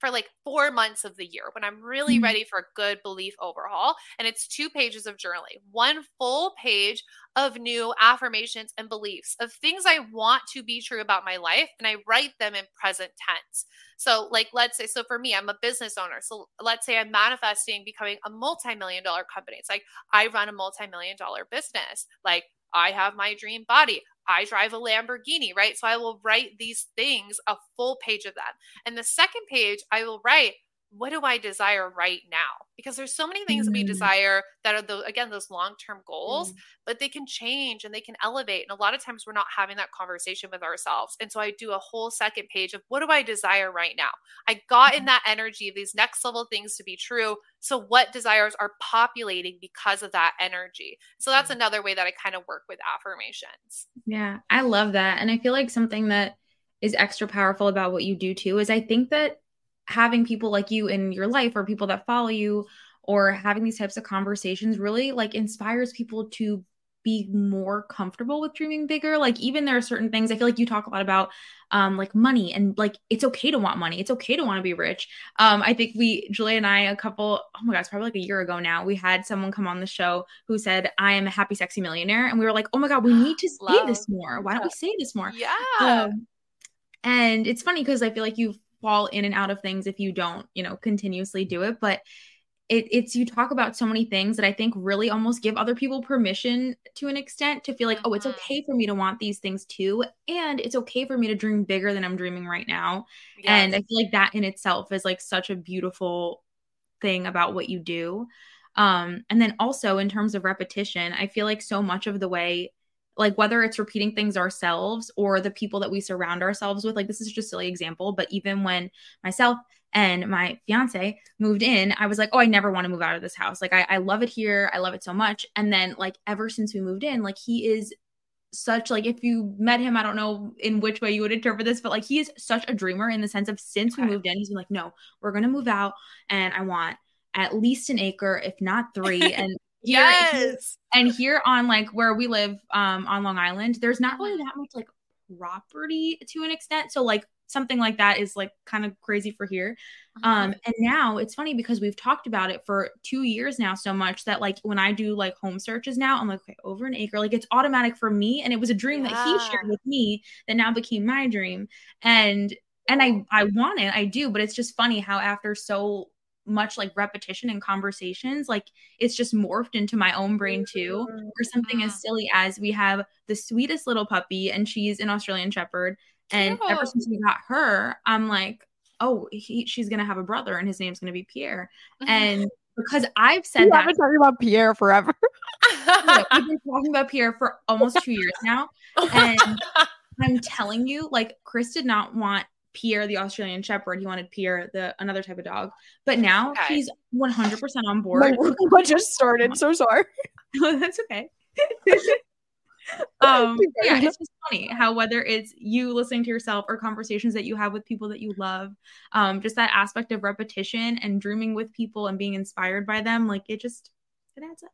for like four months of the year when I'm really mm-hmm. ready for a good belief overhaul. And it's two pages of journaling, one full page of new affirmations and beliefs of things I want to be true about my life. And I write them in present tense. So, like, let's say, so for me, I'm a business owner. So, let's say I'm manifesting becoming a multi million dollar company. It's like I run a multi million dollar business. Like, I have my dream body. I drive a Lamborghini, right? So I will write these things, a full page of them. And the second page, I will write, what do I desire right now? Because there's so many things mm. that we desire that are those again those long-term goals, mm. but they can change and they can elevate. And a lot of times we're not having that conversation with ourselves. And so I do a whole second page of what do I desire right now? I got in mm. that energy of these next level things to be true. So what desires are populating because of that energy? So that's mm. another way that I kind of work with affirmations. Yeah, I love that. And I feel like something that is extra powerful about what you do too is I think that having people like you in your life or people that follow you or having these types of conversations really like inspires people to be more comfortable with dreaming bigger. Like even there are certain things i feel like you talk a lot about um like money and like it's okay to want money. It's okay to want to be rich. Um i think we julia and i a couple oh my god it's probably like a year ago now we had someone come on the show who said i am a happy sexy millionaire. And we were like oh my god we need to say this more. Why don't we say this more? Yeah. Um, and it's funny because i feel like you've fall in and out of things if you don't, you know, continuously do it. But it, it's you talk about so many things that I think really almost give other people permission to an extent to feel like, oh, it's mm-hmm. okay for me to want these things too. And it's okay for me to dream bigger than I'm dreaming right now. Yes. And I feel like that in itself is like such a beautiful thing about what you do. Um, and then also in terms of repetition, I feel like so much of the way like whether it's repeating things ourselves or the people that we surround ourselves with like this is just a silly example but even when myself and my fiance moved in i was like oh i never want to move out of this house. Like I, I love it here. I love it so much. And then like ever since we moved in like he is such like if you met him i don't know in which way you would interpret this but like he is such a dreamer in the sense of since we moved in he's been like no we're gonna move out and i want at least an acre if not three and yes. and here on like where we live um on Long Island, there's not really that much like property to an extent. So like something like that is like kind of crazy for here. Uh-huh. Um and now it's funny because we've talked about it for 2 years now so much that like when I do like home searches now, I'm like okay, over an acre like it's automatic for me and it was a dream yeah. that he shared with me that now became my dream. And and I I want it, I do, but it's just funny how after so much like repetition and conversations, like it's just morphed into my own brain too. Or something as mm-hmm. silly as we have the sweetest little puppy, and she's an Australian Shepherd, and ever since we got her, I'm like, oh, he, she's gonna have a brother, and his name's gonna be Pierre, mm-hmm. and because I've said You that have been talking about Pierre forever. yeah, we've been talking about Pierre for almost two years now. And I'm telling you, like, Chris did not want Pierre, the Australian Shepherd. He wanted Pierre, the another type of dog. But now Okay. he's 100% on My board. what just started. So sorry. That's okay. um, yeah, it's just funny how whether it's you listening to yourself or conversations that you have with people that you love, um, just that aspect of repetition and dreaming with people and being inspired by them, like it just it adds up.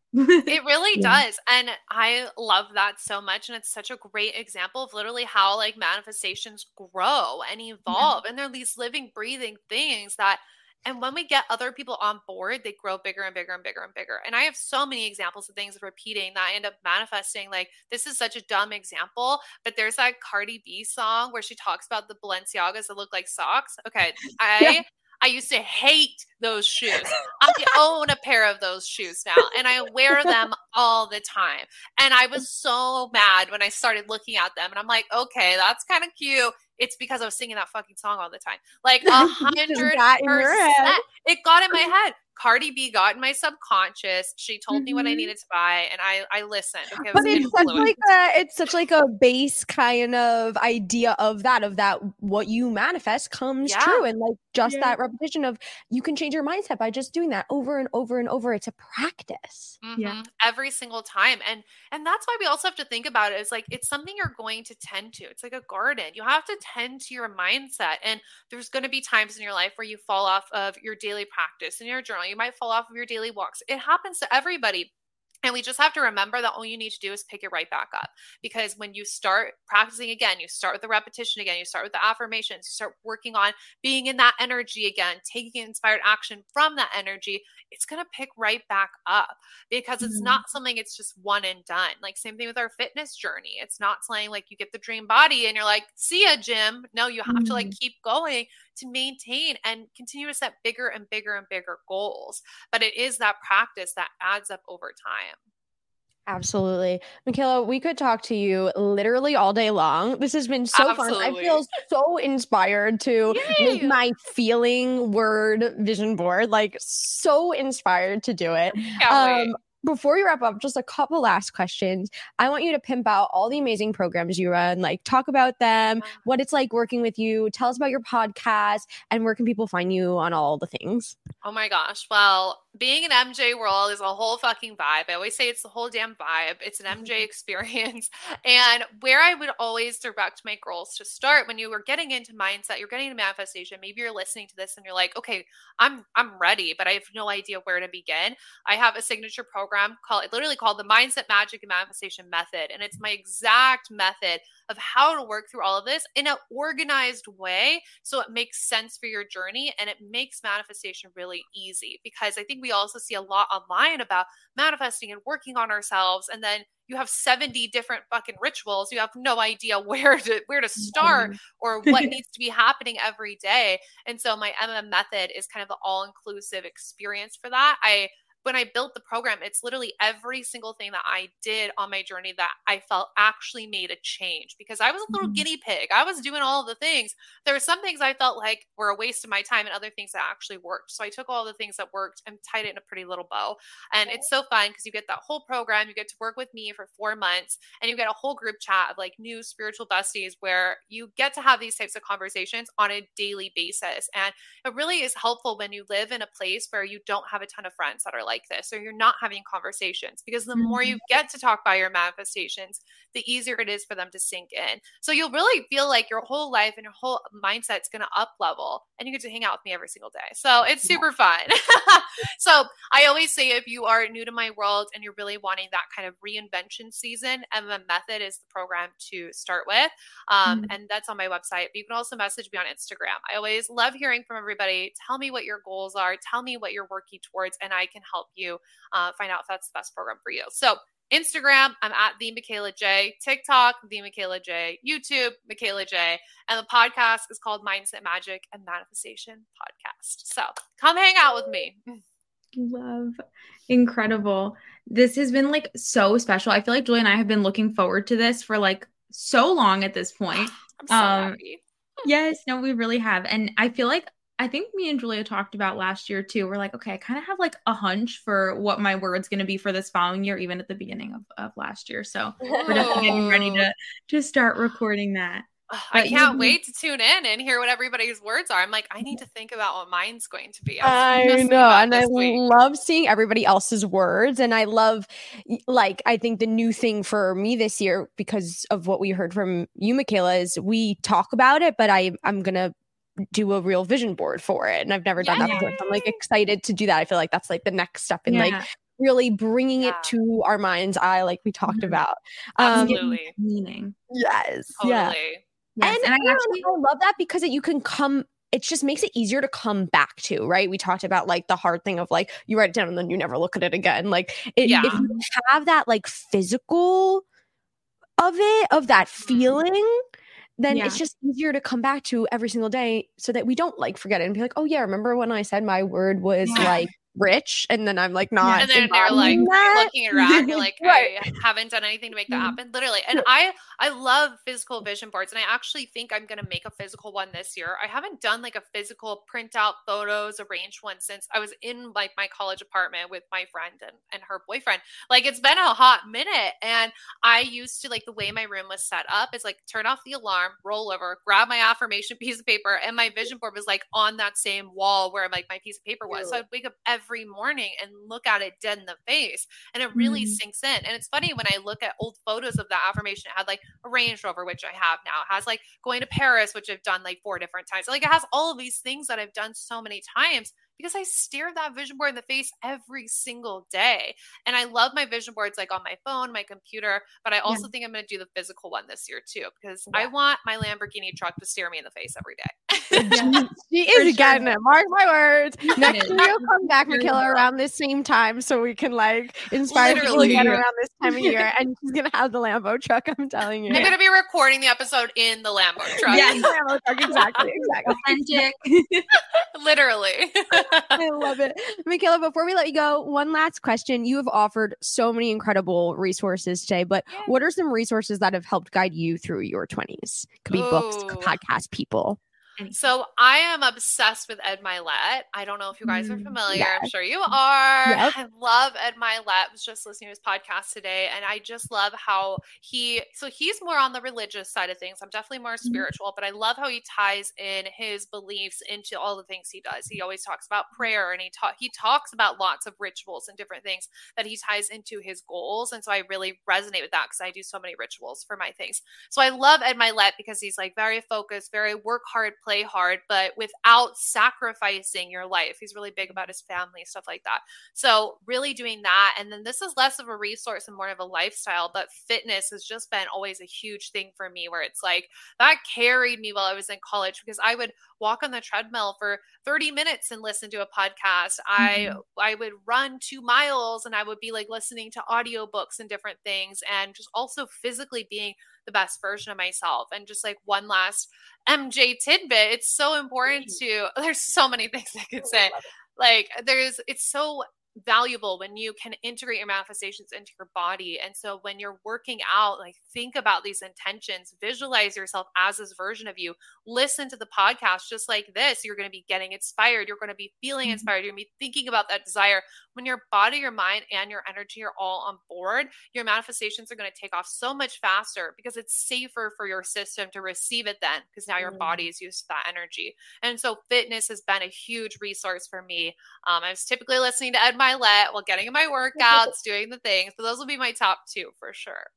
It really Yeah. does. And I love that so much. And it's such a great example of literally how like manifestations grow and evolve. And they're these living, breathing things that, and when we get other people on board, they grow bigger and bigger and bigger and bigger. And I have so many examples of things repeating that I end up manifesting. Like, this is such a dumb example, but there's that Cardi B song where she talks about the Balenciagas that look like socks. Okay. I. Yeah. I used to hate those shoes. I own a pair of those shoes now and I wear them all the time. And I was so mad when I started looking at them and I'm like, okay, that's kind of cute. It's because I was singing that fucking song all the time. Like a hundred got in your head. percent. It got in my head. Cardi B got in my subconscious. She told me what I Mhm. needed to buy and I I listened. But was it's such like a it's such like a base kind of idea of that of that what you manifest comes Yeah. true and like just Yeah. that repetition of you can change your mindset by just doing that over and over and over. It's a practice. Yeah. Mhm, every single time and and that's why we also have to think about it. it is like it's something you're going to tend to it's like a garden you have to tend to your mindset and there's going to be times in your life where you fall off of your daily practice and your journal you might fall off of your daily walks it happens to everybody and we just have to remember that all you need to do is pick it right back up. Because when you start practicing again, you start with the repetition again, you start with the affirmations, you start working on being in that energy again, taking inspired action from that energy, it's going to pick right back up because it's Mhm. not something it's just one and done. Like, same thing with our fitness journey. It's not saying like you get the dream body and you're like, see ya, gym. No, you have to like keep going to maintain and continue to set bigger and bigger and bigger goals. But it is that practice that adds up over time. Absolutely. Mikayla, we could talk to you literally all day long. This has been so fun. I feel so inspired to make my feeling word vision board, like so inspired to do it. Um, before we wrap up, just a couple last questions. I want you to pimp out all the amazing programs you run, like talk about them, uh-huh. what it's like working with you, tell us about your podcast, and where can people find you on all the things. Oh my gosh. Well, being an MJ world is a whole fucking vibe. I always say it's the whole damn vibe. It's an MJ experience. And where I would always direct my girls to start when you were getting into mindset, you're getting into manifestation, maybe you're listening to this and you're like, okay, I'm I'm ready, but I have no idea where to begin. I have a signature program called literally called the Mindset Magic and Manifestation Method. And it's my exact method of how to work through all of this in an organized way so it makes sense for your journey and it makes manifestation really easy because I think we also see a lot online about manifesting and working on ourselves and then you have 70 different fucking rituals. You have no idea where to where to start or what needs to be happening every day. And so my mm method is kind of the all inclusive experience for that. I when I built the program, it's literally every single thing that I did on my journey that I felt actually made a change because I was a little Mhm. guinea pig. I was doing all the things. There were some things I felt like were a waste of my time and other things that actually worked. So I took all the things that worked and tied it in a pretty little bow. And it's so fun because you get that whole program, you get to work with me for four months, and you get a whole group chat of like new spiritual besties where you get to have these types of conversations on a daily basis. And it really is helpful when you live in a place where you don't have a ton of friends that are like this or you're not having conversations because the more you get to talk about your manifestations the easier it is for them to sink in so you'll really feel like your whole life and your whole mindset's going to up level and you get to hang out with me every single day so it's super fun so i always say if you are new to my world and you're really wanting that kind of reinvention season mm method is the program to start with um, Mhm. and that's on my website. But you can also message me on Instagram. I always love hearing from everybody. Tell me what your goals are. Tell me what you're working towards, and I can help you uh, find out if that's the best program for you. So Instagram, I'm at the Mikayla Jai TikTok, the Mikayla Jai YouTube, Mikayla Jai And the podcast is called Mindset Magic and Manifestation Podcast. So come hang out with me. Love. Incredible. This has been like so special. I feel like Julie and I have been looking forward to this for like so long at this point. I'm so Um, happy. Yes, no, we really have. And I feel like I think me and Julia talked about last year too. We're like, okay, I kind of have like a hunch for what my word's going to be for this following year, even at the beginning of, of last year. So we're definitely getting ready to oh. to start recording that. Ugh, I can't you- wait to tune in and hear what everybody's words are. I'm like, I need to think about what mine's going to be. was I know, and I week. love seeing everybody else's words, and I love, like, I think the new thing for me this year because of what we heard from you, Mikayla, is we talk about it, but I I'm gonna do a real vision board for it, and I've never done that before. So I'm like excited to do that. I feel like that's like the next step in like really bringing Yeah. it to our mind's eye, like we talked Mhm. about. Um, Absolutely. Meaning. yes, Totally. yeah. Yes. And, And, I actually I love that because it, you can come. It just makes it easier to come back to, right? We talked about like the hard thing of like you write it down and then you never look at it again. Like it, Yeah. if you have that like physical of it, of that feeling, then it's just easier to come back to every single day so that we don't like forget it and be like, oh yeah, remember when I said my word was Yeah. like rich and then I'm like not. and then they're like that? looking around you're like Right. i haven't done anything to make that Mhm. happen literally and i i love physical vision boards and i actually think i'm to make a physical one this year i haven't done like a physical print out photos arranged one since i was in like my college apartment with my friend and, and her boyfriend like it's been a hot minute and i used to like the way my room was set up is like turn off the alarm roll over grab my affirmation piece of paper and my vision board was like on that same wall where like my piece of paper was so i'd wake up every morning and look at it dead in the face and it really Mhm. sinks in. And it's funny when i look at old photos of that affirmation it had like a range rover which i have now. It has like going to paris which i've done like four different times. Like it has all of these things that i've done so many times because I stare that vision board in the face every single day. And I love my vision boards like on my phone, my computer, but I also think I'm going to do the physical one this year too because I want my Lamborghini truck to stare me in the face every day. She For is getting it. Mark my words. Next year you'll come back, Very Mikayla, around this same time so we can like inspire people Literally. again around this time of year. And she's gonna have the Lambo truck. I'm telling you. I'm going to be recording the episode in the Lambo truck. Yeah. Lambo truck, exactly, exactly. authentic. Literally. I love it. Mikayla, before we let you go, one last question. You have offered so many incredible resources today, but Yeah. what are some resources that have helped guide you through your 20s? Could be books, Ooh. podcast, people. So I am obsessed with Ed Mylett. I don't know if you guys are Mm, familiar. I'm sure you are. Yep. I love Ed Mylett. I was just listening to his podcast today, and I just love how he. So he's more on the religious side of things. I'm definitely more spiritual, but I love how he ties in his beliefs into all the things he does. He always talks about prayer, and he ta- he talks about lots of rituals and different things that he ties into his goals. And so I really resonate with that because I do so many rituals for my things. So I love Ed Mylett because he's like very focused, very work hard, play hard, but without sacrificing your life. He's really big about his family, stuff like that. So really doing that. And then this is less of a resource and more of a lifestyle, but fitness has just been always a huge thing for me where it's like that carried me while I was in college because I would walk on the treadmill for 30 minutes and listen to a podcast. I mm-hmm. I would run 2 miles and I would be like listening to audiobooks and different things and just also physically being the best version of myself. And just like one last MJ tidbit, it's so important to there's so many things I could say. Like there's it's so valuable when you can integrate your manifestations into your body. And so when you're working out, like think about these intentions, visualize yourself as this version of you, listen to the podcast just like this. You're going to be getting inspired. You're going to be feeling inspired. You're going to be thinking about that desire. When your body, your mind, and your energy are all on board, your manifestations are going to take off so much faster because it's safer for your system to receive it then because now your body is used to that energy. And so fitness has been a huge resource for me. Um, I was typically listening to Ed Mylett while getting in my workouts, doing the things. So those will be my top two for sure.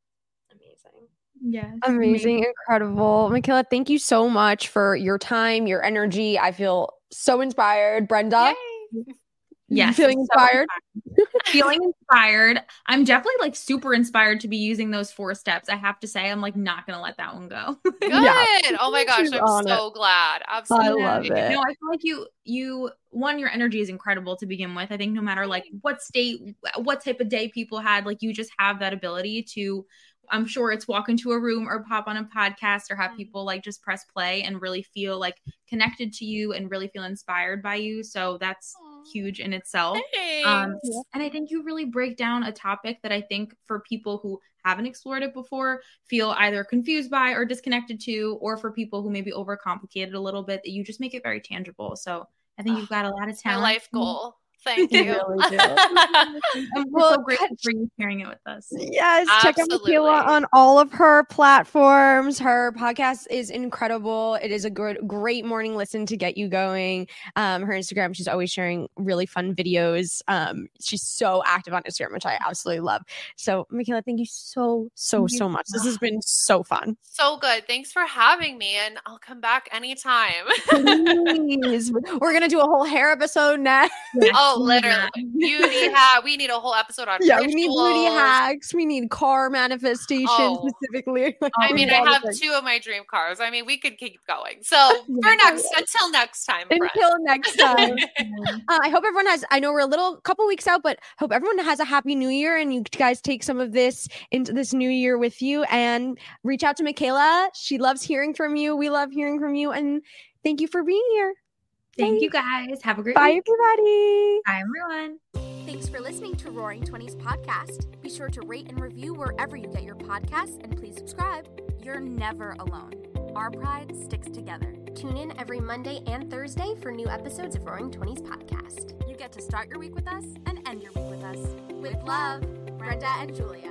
Amazing. Yes. Amazing, incredible. Mikayla, thank you so much for your time, your energy. I feel so inspired. Brenda, Yay. Yes. Feeling so inspired? feeling inspired. I'm definitely like super inspired to be using those four steps. I have to say, I'm like not gonna let that one go. Good. Yeah. Oh my gosh, She's I'm on so glad. Absolutely. I love it. No, I feel like you you one your energy is incredible to begin with. I think no matter like what state, what type of day people had, like you just have that ability to. I'm sure it's walk into a room or pop on a podcast or have mm-hmm. people like just press play and really feel like connected to you and really feel inspired by you. So that's huge in itself. Um, and I think you really break down a topic that I think for people who haven't explored it before feel either confused by or disconnected to, or for people who maybe overcomplicate it a little bit, that you just make it very tangible. So I think you've got a lot of talent. my life goal. Thank You you. really do. And Well, so grateful for you sharing it with us. Yes, check out Absolutely. Mikayla on all of her platforms. Her podcast is incredible. It is a good, great morning listen to get you going. Um, her Instagram, she's always sharing really fun videos. Um, she's so active on Instagram, which I absolutely love. So, Mikayla, thank you so, so, Thank you so much. This has been so fun. so good. Thanks for having me, and I'll come back anytime. Please. We're gonna do a whole hair episode next. oh, literally, beauty hack. We need a whole episode on. Yeah, we need beauty hacks. We need car manifestation Oh. specifically. Like, I mean, I have things. two of my dream cars. I mean, we could keep going. So for next, until next time, friends. Until next time. Uh, I hope everyone has. I know we're a little couple weeks out, but hope everyone has a happy new year and you guys take some of this into this new year with you and reach out to Mikayla. She loves hearing from you. We love hearing from you. And thank you for being here. Thank you guys. Have a great Bye, week. everybody. Bye, everyone. Thanks for listening to RAWring Twenties podcast. Be sure to rate and review wherever you get your podcasts, and please subscribe. You're never alone. Our pride sticks together. Tune in every Monday and Thursday for new episodes of RAWring Twenties podcast. You get to start your week with us and end your week with us. With love, Brenda and Julia.